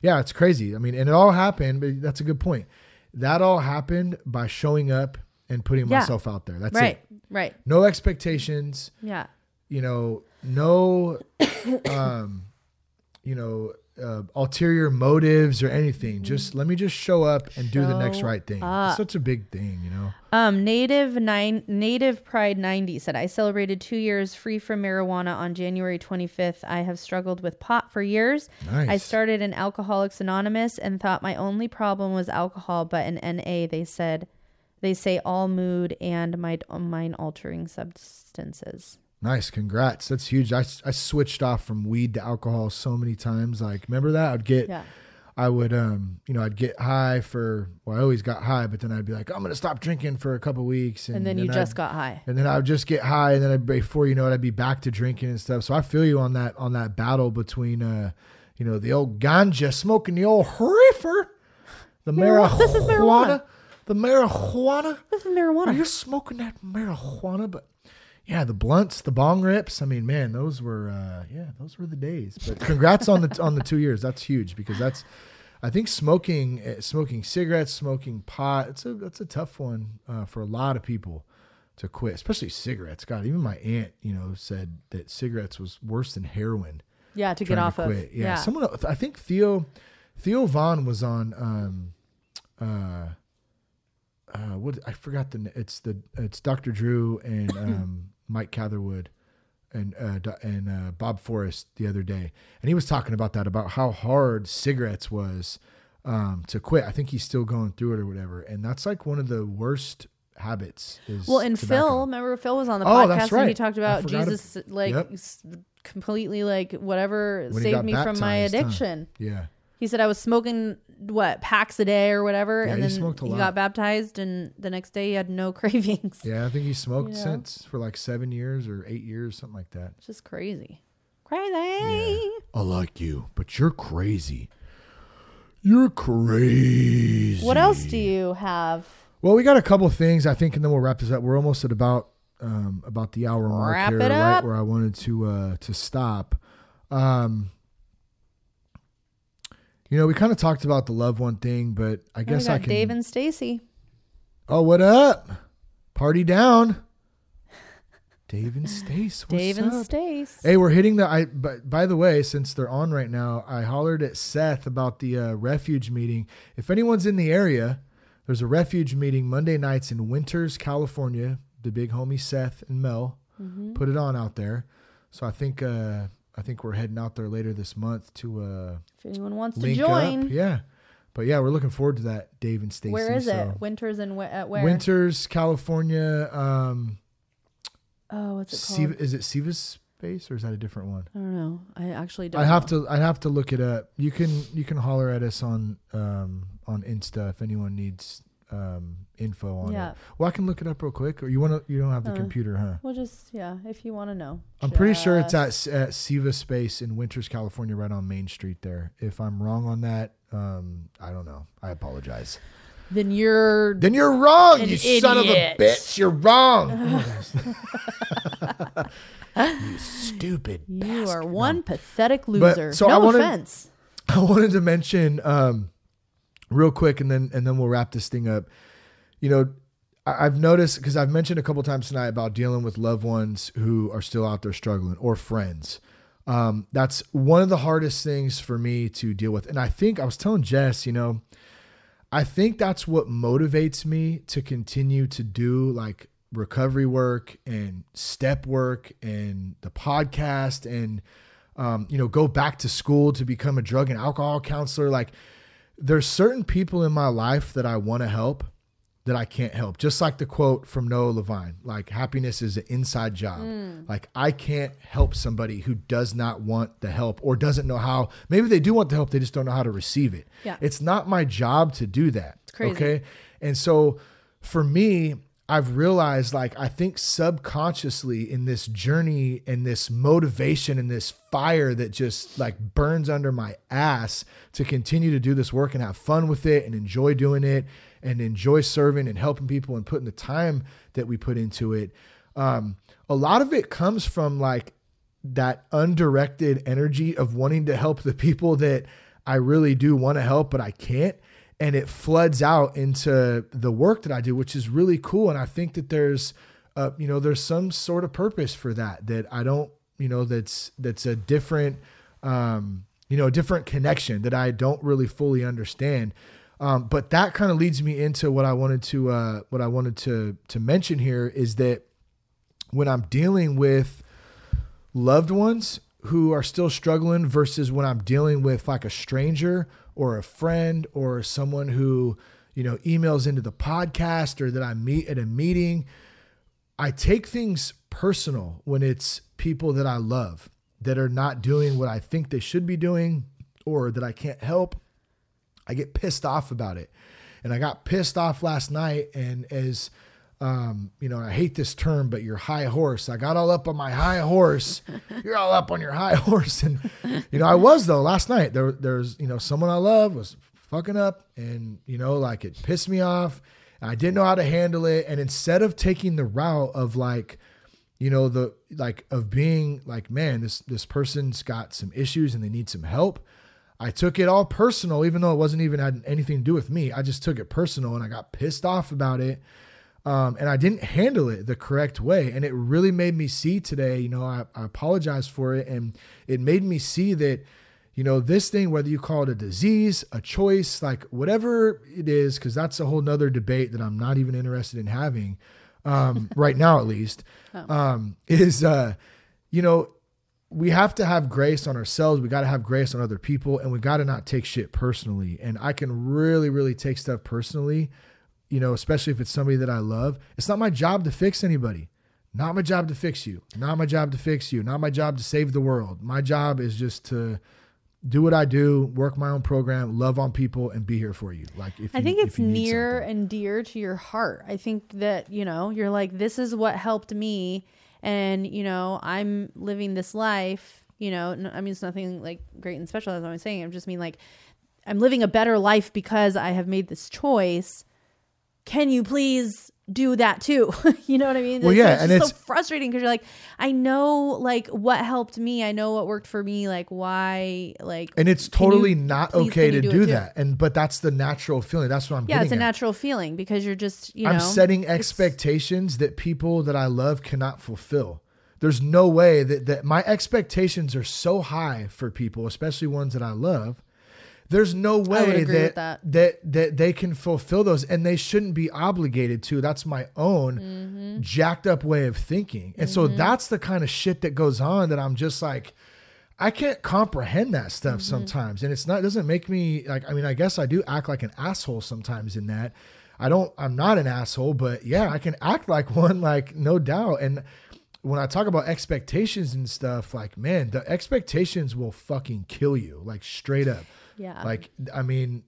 Speaker 2: yeah, it's crazy. I mean, and it all happened. But that's a good point. That all happened by showing up and putting
Speaker 3: Yeah.
Speaker 2: myself out there. That's
Speaker 3: right,
Speaker 2: it
Speaker 3: right,
Speaker 2: no expectations
Speaker 3: yeah,
Speaker 2: you know no [coughs] um you know uh, ulterior motives or anything just let me just show up and do the next right thing
Speaker 3: up.
Speaker 2: it's such a big thing you know
Speaker 3: Um, Native nine Native Pride ninety said I celebrated two years free from marijuana on January twenty fifth. I have struggled with pot for years.
Speaker 2: Nice.
Speaker 3: I started in Alcoholics Anonymous and thought my only problem was alcohol, but in NA they said they say all mood and mind mind altering substances.
Speaker 2: nice congrats that's huge I, I switched off from weed to alcohol so many times like remember that i'd get
Speaker 3: Yeah.
Speaker 2: i would um you know i'd get high for well i always got high but then i'd be like i'm gonna stop drinking for a couple weeks and,
Speaker 3: And then you
Speaker 2: I'd-
Speaker 3: just got high.
Speaker 2: and then I would just get high, and then I'd, before you know it, I'd be back to drinking and stuff. So I feel you on that on that battle between, uh, you know, the old ganja smoking the old reefer, the
Speaker 3: Marijuana. This is
Speaker 2: marijuana. The marijuana.
Speaker 3: This is
Speaker 2: Are
Speaker 3: marijuana.
Speaker 2: you smoking that marijuana? But yeah, the blunts, the bong rips. I mean, man, those were uh, yeah, those were the days. But congrats on the on the two years. That's huge because that's. I think smoking, uh, smoking cigarettes, smoking pot. It's a that's a tough one uh, for a lot of people to quit, especially cigarettes. God, even my aunt, you know, said that cigarettes was worse than heroin.
Speaker 3: Yeah, to get off of.
Speaker 2: quit. Yeah.
Speaker 3: Yeah.
Speaker 2: someone. I think Theo, Theo Von was on. Um, uh, uh, what I forgot the. It's the it's Dr. Drew and [clears throat] um, Mike Catherwood and uh, and uh, Bob Forrest the other day, and he was talking about that about how hard cigarettes was um, to quit. I think he's still going through it or whatever, and that's like one of the worst habits. Is
Speaker 3: Well, and
Speaker 2: tobacco.
Speaker 3: Phil, remember Phil was on the
Speaker 2: Oh,
Speaker 3: podcast
Speaker 2: that's
Speaker 3: and he talked about Jesus,
Speaker 2: ab-
Speaker 3: like
Speaker 2: Yep.
Speaker 3: completely, like whatever
Speaker 2: When
Speaker 3: saved me from my addiction.
Speaker 2: Yeah.
Speaker 3: He said I was smoking what packs a day or whatever,
Speaker 2: Yeah,
Speaker 3: and
Speaker 2: he
Speaker 3: then
Speaker 2: smoked a
Speaker 3: he
Speaker 2: lot.
Speaker 3: got baptized, and the next day he had no [laughs] cravings.
Speaker 2: Yeah, I think he smoked
Speaker 3: You know?
Speaker 2: since for like seven years or eight years, something like that.
Speaker 3: It's just crazy, crazy.
Speaker 2: I like you, but you're crazy. You're crazy.
Speaker 3: What else do you have?
Speaker 2: Well, we got a couple things I think, and then we'll wrap this up. We're almost at about um, about the hour mark
Speaker 3: Wrap
Speaker 2: here, right where I wanted to uh, to stop. Um, you know, we kind of talked about the loved one thing, but I guess I can.
Speaker 3: Dave and Stacy.
Speaker 2: oh, what up? Party down. Dave and Stace. What's
Speaker 3: Dave and
Speaker 2: up?
Speaker 3: Stace.
Speaker 2: Hey, we're hitting the. I. But by the way, since they're on right now, I hollered at Seth about the uh, refuge meeting. If anyone's in the area, there's a refuge meeting Monday nights in Winters, California. The big homie Seth and Mel
Speaker 3: Mm-hmm.
Speaker 2: put it on out there. So I think. Uh, I think we're heading out there later this month to uh,
Speaker 3: If anyone wants to join,
Speaker 2: up. Yeah, but yeah, we're looking forward to that. Dave and Stacy.
Speaker 3: where is
Speaker 2: so.
Speaker 3: it? Winters and wh- at where?
Speaker 2: Winters, California. Um,
Speaker 3: Oh, what's it called?
Speaker 2: Siva, is it Siva's Space or is that a different one?
Speaker 3: I don't know. I actually don't.
Speaker 2: I have
Speaker 3: know.
Speaker 2: to. I have to look it up. You can. You can holler at us on um, on Insta if anyone needs um, info on
Speaker 3: Yeah.
Speaker 2: it. Well, I can look it up real quick. Or you want to? You don't have the
Speaker 3: Uh,
Speaker 2: computer, huh?
Speaker 3: Well, just yeah, if you want to know.
Speaker 2: I'm pretty sure it's at at Siva Space in Winters, California, right on Main Street. There. If I'm wrong on that, um, I don't know. I apologize.
Speaker 3: Then you're
Speaker 2: Then you're wrong, you son of a bitch. You're wrong. [laughs] you stupid.
Speaker 3: You
Speaker 2: bastard.
Speaker 3: are one pathetic loser.
Speaker 2: so I
Speaker 3: no
Speaker 2: wanted-
Speaker 3: offense. [laughs]
Speaker 2: I wanted to mention um, real quick, and then and then we'll wrap this thing up. You know, I've noticed because I've mentioned a couple times tonight about dealing with loved ones who are still out there struggling or friends. Um, that's one of the hardest things for me to deal with, and I think I was telling Jess, you know, I think that's what motivates me to continue to do like recovery work and step work and the podcast and um, you know go back to school to become a drug and alcohol counselor like there's certain people in my life that I want to help that I can't help. Just like the quote from Noah Levine, like happiness is an inside job. Mm. Like I can't help somebody who does not want the help or doesn't know how. Maybe they do want the help, they just don't know how to receive it.
Speaker 3: Yeah.
Speaker 2: It's not my job to do that. Okay. And so for me, I've realized like I think subconsciously in this journey and this motivation and this fire that just like burns under my ass to continue to do this work and have fun with it and enjoy doing it and enjoy serving and helping people and putting the time that we put into it. Um, a lot of it comes from like that undirected energy of wanting to help the people that I really do want to help, but I can't. And it floods out into the work that I do, which is really cool. And I think that there's, uh, you know, there's some sort of purpose for that that I don't, you know, that's that's a different, um, you know, a different connection that I don't really fully understand. Um, but that kind of leads me into what I wanted to uh, what I wanted to to mention here is that when I'm dealing with loved ones who are still struggling versus when I'm dealing with like a stranger or a friend or someone who, you know, emails into the podcast or that I meet at a meeting. I take things personal when it's people that I love that are not doing what I think they should be doing or that I can't help. I get pissed off about it. And I got pissed off last night and as um, you know, I hate this term, but your high horse. I got all up on my high horse. [laughs] You're all up on your high horse, and you know I was though last night. There, there's you know someone I love was fucking up, and you know like it pissed me off. I didn't know how to handle it, and instead of taking the route of like, you know the like of being like, man, this this person's got some issues and they need some help. I took it all personal, even though it wasn't even had anything to do with me. I just took it personal, and I got pissed off about it um, and I didn't handle it the correct way. And it really made me see today, you know, I, I apologize for it. And it made me see that, you know, this thing, whether you call it a disease, a choice, like whatever it is, because that's a whole nother debate that I'm not even interested in having um, [laughs] right now, at least, um, is, uh, you know, we have to have grace on ourselves. We got to have grace on other people, and we got to not take shit personally. And I can really, really take stuff personally you know, especially if it's somebody that I love. It's not my job to fix anybody. Not my job to fix you. Not my job to fix you. Not my job to save the world. My job is just to do what I do, work my own program, love on people, and be here for you. Like if
Speaker 3: I
Speaker 2: you-
Speaker 3: think it's near
Speaker 2: something.
Speaker 3: and dear to your heart. I think that, you know, you're like, this is what helped me. And, you know, I'm living this life, you know, I mean, it's nothing like great and special as I'm saying. I'm just mean like, I'm living a better life because I have made this choice. Can you please do that too? [laughs] you know what I mean?
Speaker 2: Well,
Speaker 3: It's-
Speaker 2: yeah,
Speaker 3: it's
Speaker 2: and it's-
Speaker 3: so frustrating because you're like, I know like what helped me. I know what worked for me. Like why, like,
Speaker 2: and it's totally not okay to do,
Speaker 3: too?
Speaker 2: that. And but that's the natural feeling. That's what I'm
Speaker 3: Yeah, it's a
Speaker 2: at.
Speaker 3: natural feeling because you're just, you know,
Speaker 2: I'm setting expectations that people that I love cannot fulfill. There's no way that, that my expectations are so high for people, especially ones that I love. There's no way that,
Speaker 3: that.
Speaker 2: that that they can fulfill those and they shouldn't be obligated to. That's my own
Speaker 3: Mm-hmm.
Speaker 2: jacked up way of thinking. And so that's the kind of shit that goes on that I'm just like I can't comprehend that stuff
Speaker 3: Mm-hmm.
Speaker 2: sometimes. And it's not it doesn't make me like I mean, I guess I do act like an asshole sometimes in that. I don't I'm not an asshole, but yeah, I can act like [laughs] one, like no doubt. And when I talk about expectations and stuff, like, man, the expectations will fucking kill you, like straight up.
Speaker 3: Yeah.
Speaker 2: Like, I mean,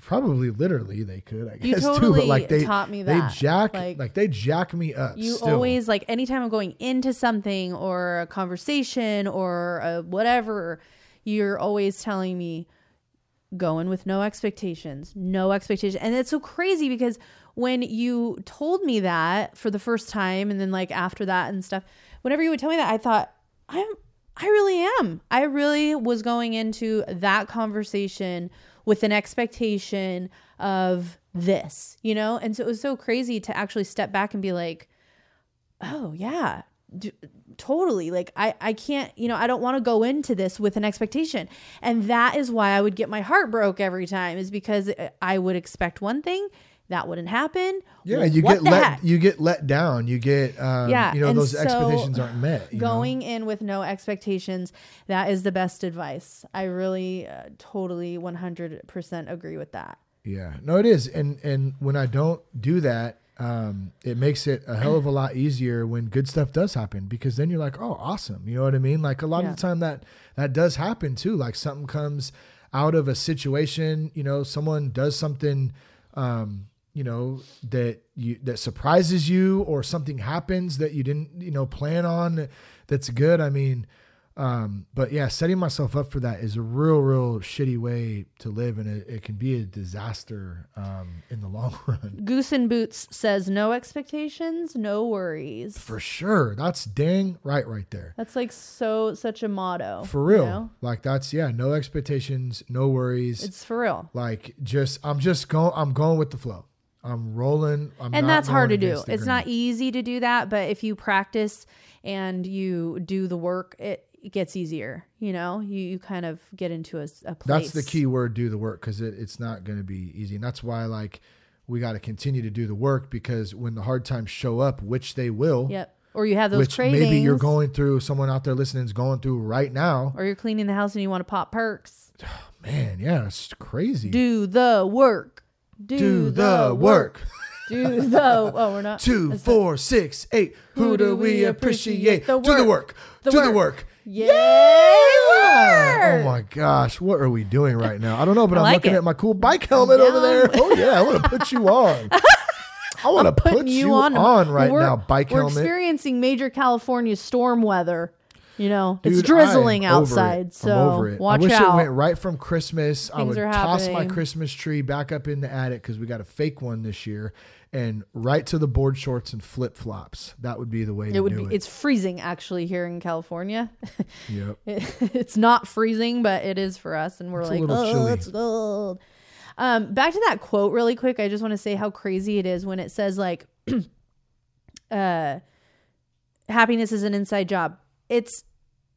Speaker 2: probably literally they could, I
Speaker 3: You
Speaker 2: guess [laughs] too,
Speaker 3: totally
Speaker 2: but like they
Speaker 3: taught me
Speaker 2: they jack like,
Speaker 3: Like,
Speaker 2: they jack me up.
Speaker 3: you
Speaker 2: still.
Speaker 3: always like anytime I'm going into something or a conversation or a whatever, you're always telling me going with no expectations, no expectation. And it's so crazy because when you told me that for the first time and then like after that and stuff, whenever you would tell me that, I thought, I'm I really am. I really was going into that conversation with an expectation of this, you know? And so it was so crazy to actually step back and be like, oh, yeah, d- totally. Like, I, I can't, you know, I don't want to go into this with an expectation. And that is why I would get my heart broke every time, is because uh, I would expect one thing. That wouldn't happen.
Speaker 2: Yeah,
Speaker 3: Well,
Speaker 2: you get let
Speaker 3: heck?
Speaker 2: you get let down. You get um,
Speaker 3: Yeah,
Speaker 2: you know those
Speaker 3: so
Speaker 2: expectations aren't met. you know?
Speaker 3: going in with no expectations that is the best advice i really uh, totally 100% agree with that
Speaker 2: Yeah, no, it is, and and when I don't do that, um, it makes it a hell of a lot easier when good stuff does happen because then you're like, oh, awesome, you know what I mean? Like a lot
Speaker 3: Yeah.
Speaker 2: of the time that that does happen too. Like something comes out of a situation, you know, someone does something, um, you know, that you that surprises you, or something happens that you didn't, you know, plan on. That's good. I mean. Um, but yeah, setting myself up for that is a real, real shitty way to live, and it, it can be a disaster um, in the [laughs] long run.
Speaker 3: goose and boots says no expectations no worries
Speaker 2: For sure, that's dang right, right there.
Speaker 3: that's like so such a motto
Speaker 2: For
Speaker 3: you
Speaker 2: real,
Speaker 3: know?
Speaker 2: like that's yeah, no expectations, no worries.
Speaker 3: it's for real
Speaker 2: like just, I'm just going, I'm going with the flow. I'm rolling. I'm
Speaker 3: and that's hard to do it's not easy to do that but if you practice and you do the work it, it gets easier you know you, you kind of get into a place
Speaker 2: That's the key word. Do the work because it, it's not going to be easy, and that's why like we got to continue to do the work because when the hard times show up, which they will,
Speaker 3: yep or you have those
Speaker 2: which
Speaker 3: cravings
Speaker 2: maybe you're going through, someone out there listening is going through right now.
Speaker 3: or you're cleaning the house and you want to pop perks [sighs]
Speaker 2: Man, yeah, it's crazy.
Speaker 3: do the work do,
Speaker 2: Do the work.
Speaker 3: do the oh we're not [laughs]
Speaker 2: two, four, six, eight.
Speaker 3: that's
Speaker 2: four, six, eight. Who, do we appreciate?
Speaker 3: The
Speaker 2: Do the
Speaker 3: work.
Speaker 2: work.
Speaker 3: The
Speaker 2: Do the
Speaker 3: work.
Speaker 2: work.
Speaker 3: not-
Speaker 2: Oh my gosh, what are we doing right now? I don't know, but
Speaker 3: I
Speaker 2: I'm
Speaker 3: like
Speaker 2: looking
Speaker 3: it.
Speaker 2: at my cool bike helmet over there. Oh yeah, I want to put you [laughs] on. I want to put you on, on right
Speaker 3: We're-
Speaker 2: now, bike
Speaker 3: we're
Speaker 2: helmet.
Speaker 3: experiencing major California storm weather. You know,
Speaker 2: Dude,
Speaker 3: it's drizzling
Speaker 2: I am over
Speaker 3: outside,
Speaker 2: it.
Speaker 3: so watch
Speaker 2: I wish
Speaker 3: out.
Speaker 2: it went right from Christmas. I would toss my. Christmas tree back up in the attic because we got a fake one this year, and right to the board shorts and flip flops. That would be the way to
Speaker 3: it would
Speaker 2: do
Speaker 3: be.
Speaker 2: it.
Speaker 3: It's freezing actually here in California.
Speaker 2: yep. [laughs]
Speaker 3: It- it's not freezing, but it is for us, and we're
Speaker 2: It's
Speaker 3: like, oh,
Speaker 2: chilly."
Speaker 3: it's cold. Um, back to that quote really quick. I just want to say how crazy it is when it says like, [clears throat] uh, happiness is an inside job. It's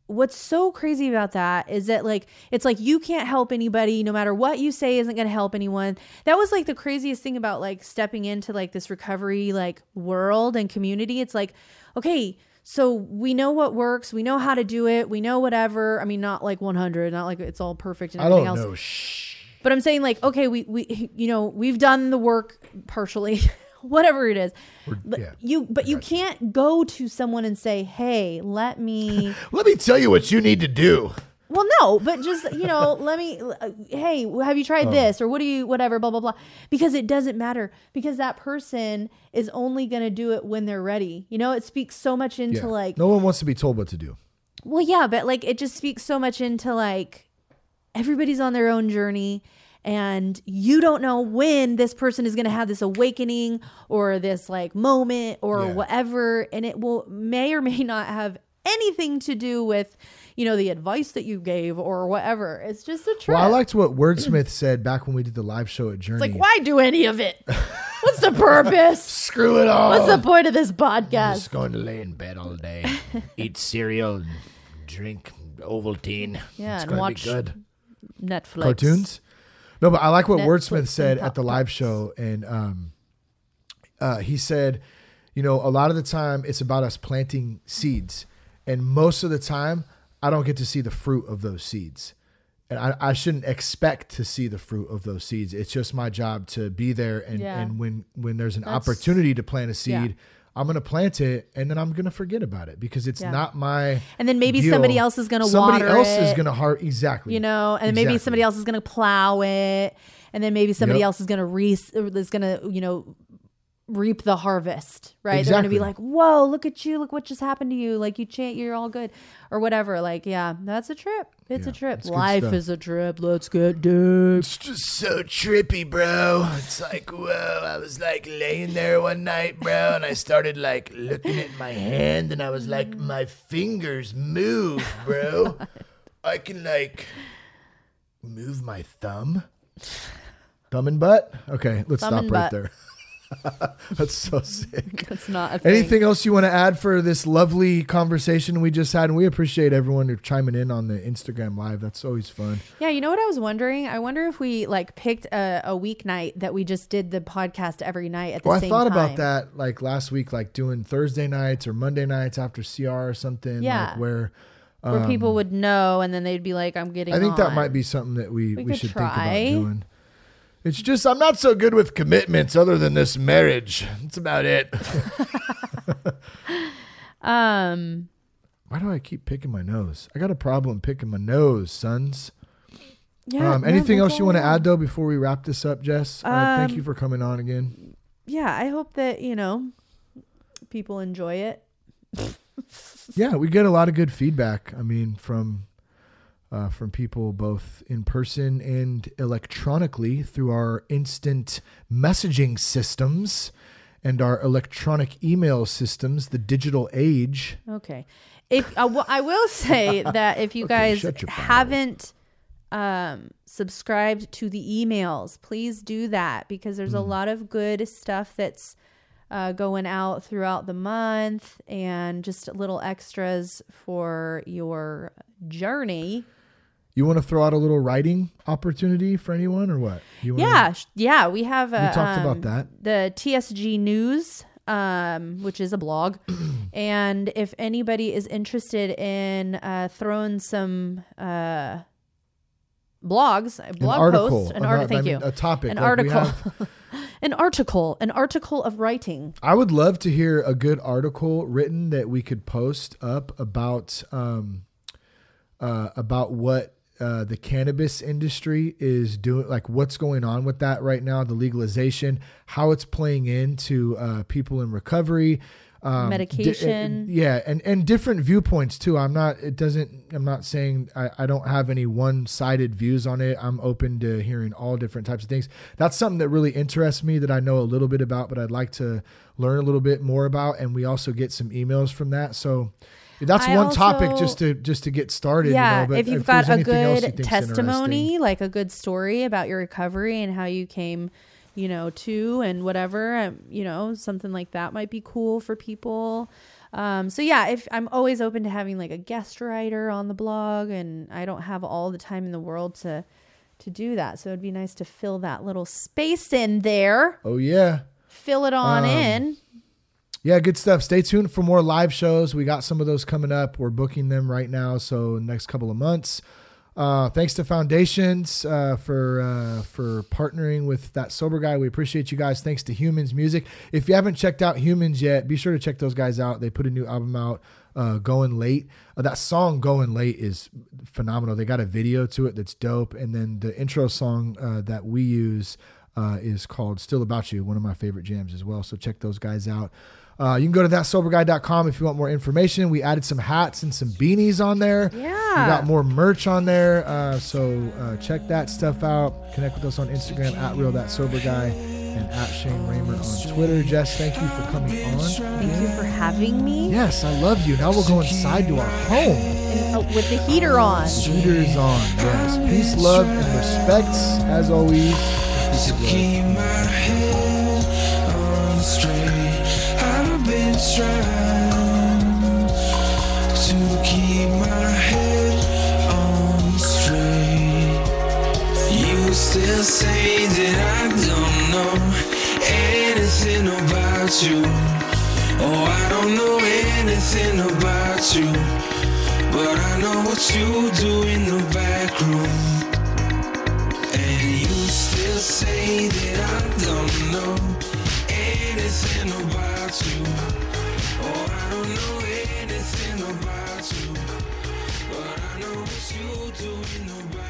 Speaker 3: what's so crazy about that is that like it's like you can't help anybody no matter what you say isn't going to help anyone. That was like the craziest thing about like stepping into like this recovery like world and community. It's like okay so we know what works we know how to do it we know whatever. I mean not like 100 not like it's all perfect and
Speaker 2: I
Speaker 3: everything
Speaker 2: don't
Speaker 3: else.
Speaker 2: know. Shh.
Speaker 3: but I'm saying like, okay, we we you know we've done the work partially, [laughs] [laughs] whatever it is. But
Speaker 2: yeah,
Speaker 3: you but you can't go to someone and say, hey, let me. [laughs]
Speaker 2: Let me tell you what you need to do.
Speaker 3: well, no, but just you know, [laughs] let me. uh, Hey, have you
Speaker 2: Oh.
Speaker 3: tried this or what do you whatever blah blah blah? Because it doesn't matter because that person is only gonna do it when they're ready. You know, it speaks so much into
Speaker 2: Yeah.
Speaker 3: like
Speaker 2: no one wants to be told what to do.
Speaker 3: well, yeah, but like it just speaks so much into like everybody's on their own journey and you don't know when this person is going to have this awakening or this like moment or
Speaker 2: Yeah.
Speaker 3: whatever and it will may or may not have anything to do with you know the advice that you gave or whatever it's just a trip
Speaker 2: Well, I liked what Wordsmith said back when we did the live show at Journey.
Speaker 3: it's like why do any of it what's the purpose [laughs]
Speaker 2: Screw it all.
Speaker 3: what's the point of this podcast i'm
Speaker 4: Just going to lay in bed all day, [laughs] eat cereal, and drink Ovaltine.
Speaker 3: yeah
Speaker 4: it's
Speaker 3: and watch
Speaker 4: be good.
Speaker 3: netflix
Speaker 2: cartoons. No, but I like what
Speaker 3: Netflix
Speaker 2: Wordsmith said at the live show, and um, uh, he said, you know, a lot of the time it's about us planting seeds, and most of the time I don't get to see the fruit of those seeds, and I, I shouldn't expect to see the fruit of those seeds. It's just my job to be there, and
Speaker 3: Yeah.
Speaker 2: and when when there's an
Speaker 3: That's-
Speaker 2: opportunity to plant a seed.
Speaker 3: Yeah.
Speaker 2: I'm gonna plant it and then I'm gonna forget about it because it's
Speaker 3: Yeah.
Speaker 2: not my.
Speaker 3: And then maybe
Speaker 2: deal.
Speaker 3: somebody else is gonna water
Speaker 2: somebody
Speaker 3: water
Speaker 2: else is gonna heart exactly.
Speaker 3: you know, and maybe somebody else is going to plow it, and then maybe somebody
Speaker 2: Yep.
Speaker 3: else is to re is going to you know reap the harvest, right? They're gonna be like, "Whoa, look at you! Look what just happened to you! Like you chant, you're all good, or whatever." Like, yeah, that's a trip. It's
Speaker 2: Yeah,
Speaker 3: a trip. Life is a trip. Let's get deep.
Speaker 4: It's just so trippy, bro. It's like, whoa, I was like laying there one night, bro, and I started like looking at my hand, and I was like, mm. my fingers move, bro. [laughs] I can like move my thumb.
Speaker 2: Thumb and butt. Okay, let's
Speaker 3: Thumb
Speaker 2: stop right
Speaker 3: butt.
Speaker 2: there. [laughs] That's so sick.
Speaker 3: That's not a thing.
Speaker 2: Anything else you want to add for this lovely conversation we just had? And we appreciate everyone who chiming in on the Instagram live. That's always fun.
Speaker 3: Yeah, you know what I was wondering? I wonder if we like picked a, a weeknight that we just did the podcast every night at the
Speaker 2: same time.
Speaker 3: I
Speaker 2: thought
Speaker 3: time.
Speaker 2: about that like last week, like doing Thursday nights or Monday nights after CR or something.
Speaker 3: Yeah.
Speaker 2: Like where
Speaker 3: where people would know and then they'd be like, "I'm getting."
Speaker 2: Um, I think that might be something that we,
Speaker 3: We
Speaker 2: we, should
Speaker 3: try.
Speaker 2: think about doing. It's just I'm not so good with commitments other than this marriage. That's about it. [laughs]
Speaker 3: Um.
Speaker 2: Why do I keep picking my nose? I got a problem picking my nose, sons.
Speaker 3: Yeah.
Speaker 2: um, anything else you want to add though before we wrap this up, Jess? uh, thank
Speaker 3: Um,
Speaker 2: you for coming on again.
Speaker 3: Yeah, I hope that you know people enjoy it. [laughs]
Speaker 2: Yeah, we get a lot of good feedback. I mean, from uh, from people both in person and electronically through our instant messaging systems and our electronic email systems, the digital age.
Speaker 3: Okay. If uh, well, I will say [laughs] that if you
Speaker 2: Okay,
Speaker 3: guys
Speaker 2: shut your mouth.
Speaker 3: haven't um, subscribed to the emails, please do that because there's
Speaker 2: Hmm.
Speaker 3: a lot of good stuff that's uh, going out throughout the month and just little extras for your journey.
Speaker 2: You want to throw out a little writing opportunity for anyone or what?
Speaker 3: Yeah, sh- yeah, we have. Uh,
Speaker 2: talked about
Speaker 3: um,
Speaker 2: that.
Speaker 3: The TSG News, um, which is a blog, [clears throat] and if anybody is interested in uh, throwing some uh, blogs, a
Speaker 2: An
Speaker 3: blog
Speaker 2: article.
Speaker 3: post, an article.
Speaker 2: no, I mean
Speaker 3: you.
Speaker 2: A topic.
Speaker 3: An
Speaker 2: like
Speaker 3: article.
Speaker 2: have- [laughs]
Speaker 3: an article. An article of writing.
Speaker 2: I would love to hear a good article written that we could post up about um, uh, about what uh, the cannabis industry is doing, like what's going on with that right now, the legalization, how it's playing into uh, people in recovery, um, di-
Speaker 3: Medication.
Speaker 2: yeah, and and different viewpoints too. I'm not. It doesn't. I'm not saying I, I don't have any one sided views on it. I'm open to hearing all different types of things. That's something that really interests me that I know a little bit about, but I'd like to learn a little bit more about. And we also get some emails from that. So that's
Speaker 3: I
Speaker 2: one topic just to just to get started.
Speaker 3: yeah,
Speaker 2: you know, but
Speaker 3: if you've got
Speaker 2: there's
Speaker 3: a good testimony, like a good story about your recovery and how you came, you know, to and whatever, um, you know, something like that might be cool for people. Um, so yeah, if I'm always open to having like a guest writer on the blog, and I don't have all the time in the world to to do that, so it'd be nice to fill that little space in there,
Speaker 2: Oh yeah.
Speaker 3: fill it on
Speaker 2: Um,
Speaker 3: in.
Speaker 2: Yeah, good stuff. Stay tuned for more live shows. We got some of those coming up. We're booking them right now, so next couple of months. Uh, thanks to Foundations uh, for uh, for partnering with that sober guy. We appreciate you guys. Thanks to Humans Music. If you haven't checked out Humans yet, be sure to check those guys out. They put a new album out, uh, "Going Late." Uh, that song "Going Late" is phenomenal. They got a video to it that's dope, and then the intro song uh, that we use is called Still About You, one of my favorite jams as well. So check those guys out. Uh, you can go to thatsoberguy.com if you want more information. We added some hats and some beanies on there.
Speaker 3: Yeah.
Speaker 2: We got more merch on there. Uh, so uh, check that stuff out. Connect with us on Instagram at Real That Sober Guy and at Shane Ramer on Twitter. Jess, thank you for coming on.
Speaker 3: Thank you for having me
Speaker 2: Yes, I love you. Now we'll go inside to our home.
Speaker 3: and, uh, with the heater on.
Speaker 2: Heater is on. Yes. Peace, love, and respects as always.
Speaker 5: Still say that I don't know anything about you. Oh, I don't know anything about you. But I know what you do in the back room. And you still say that I don't know about you. Oh, I don't know anything about you. But I know what you do in the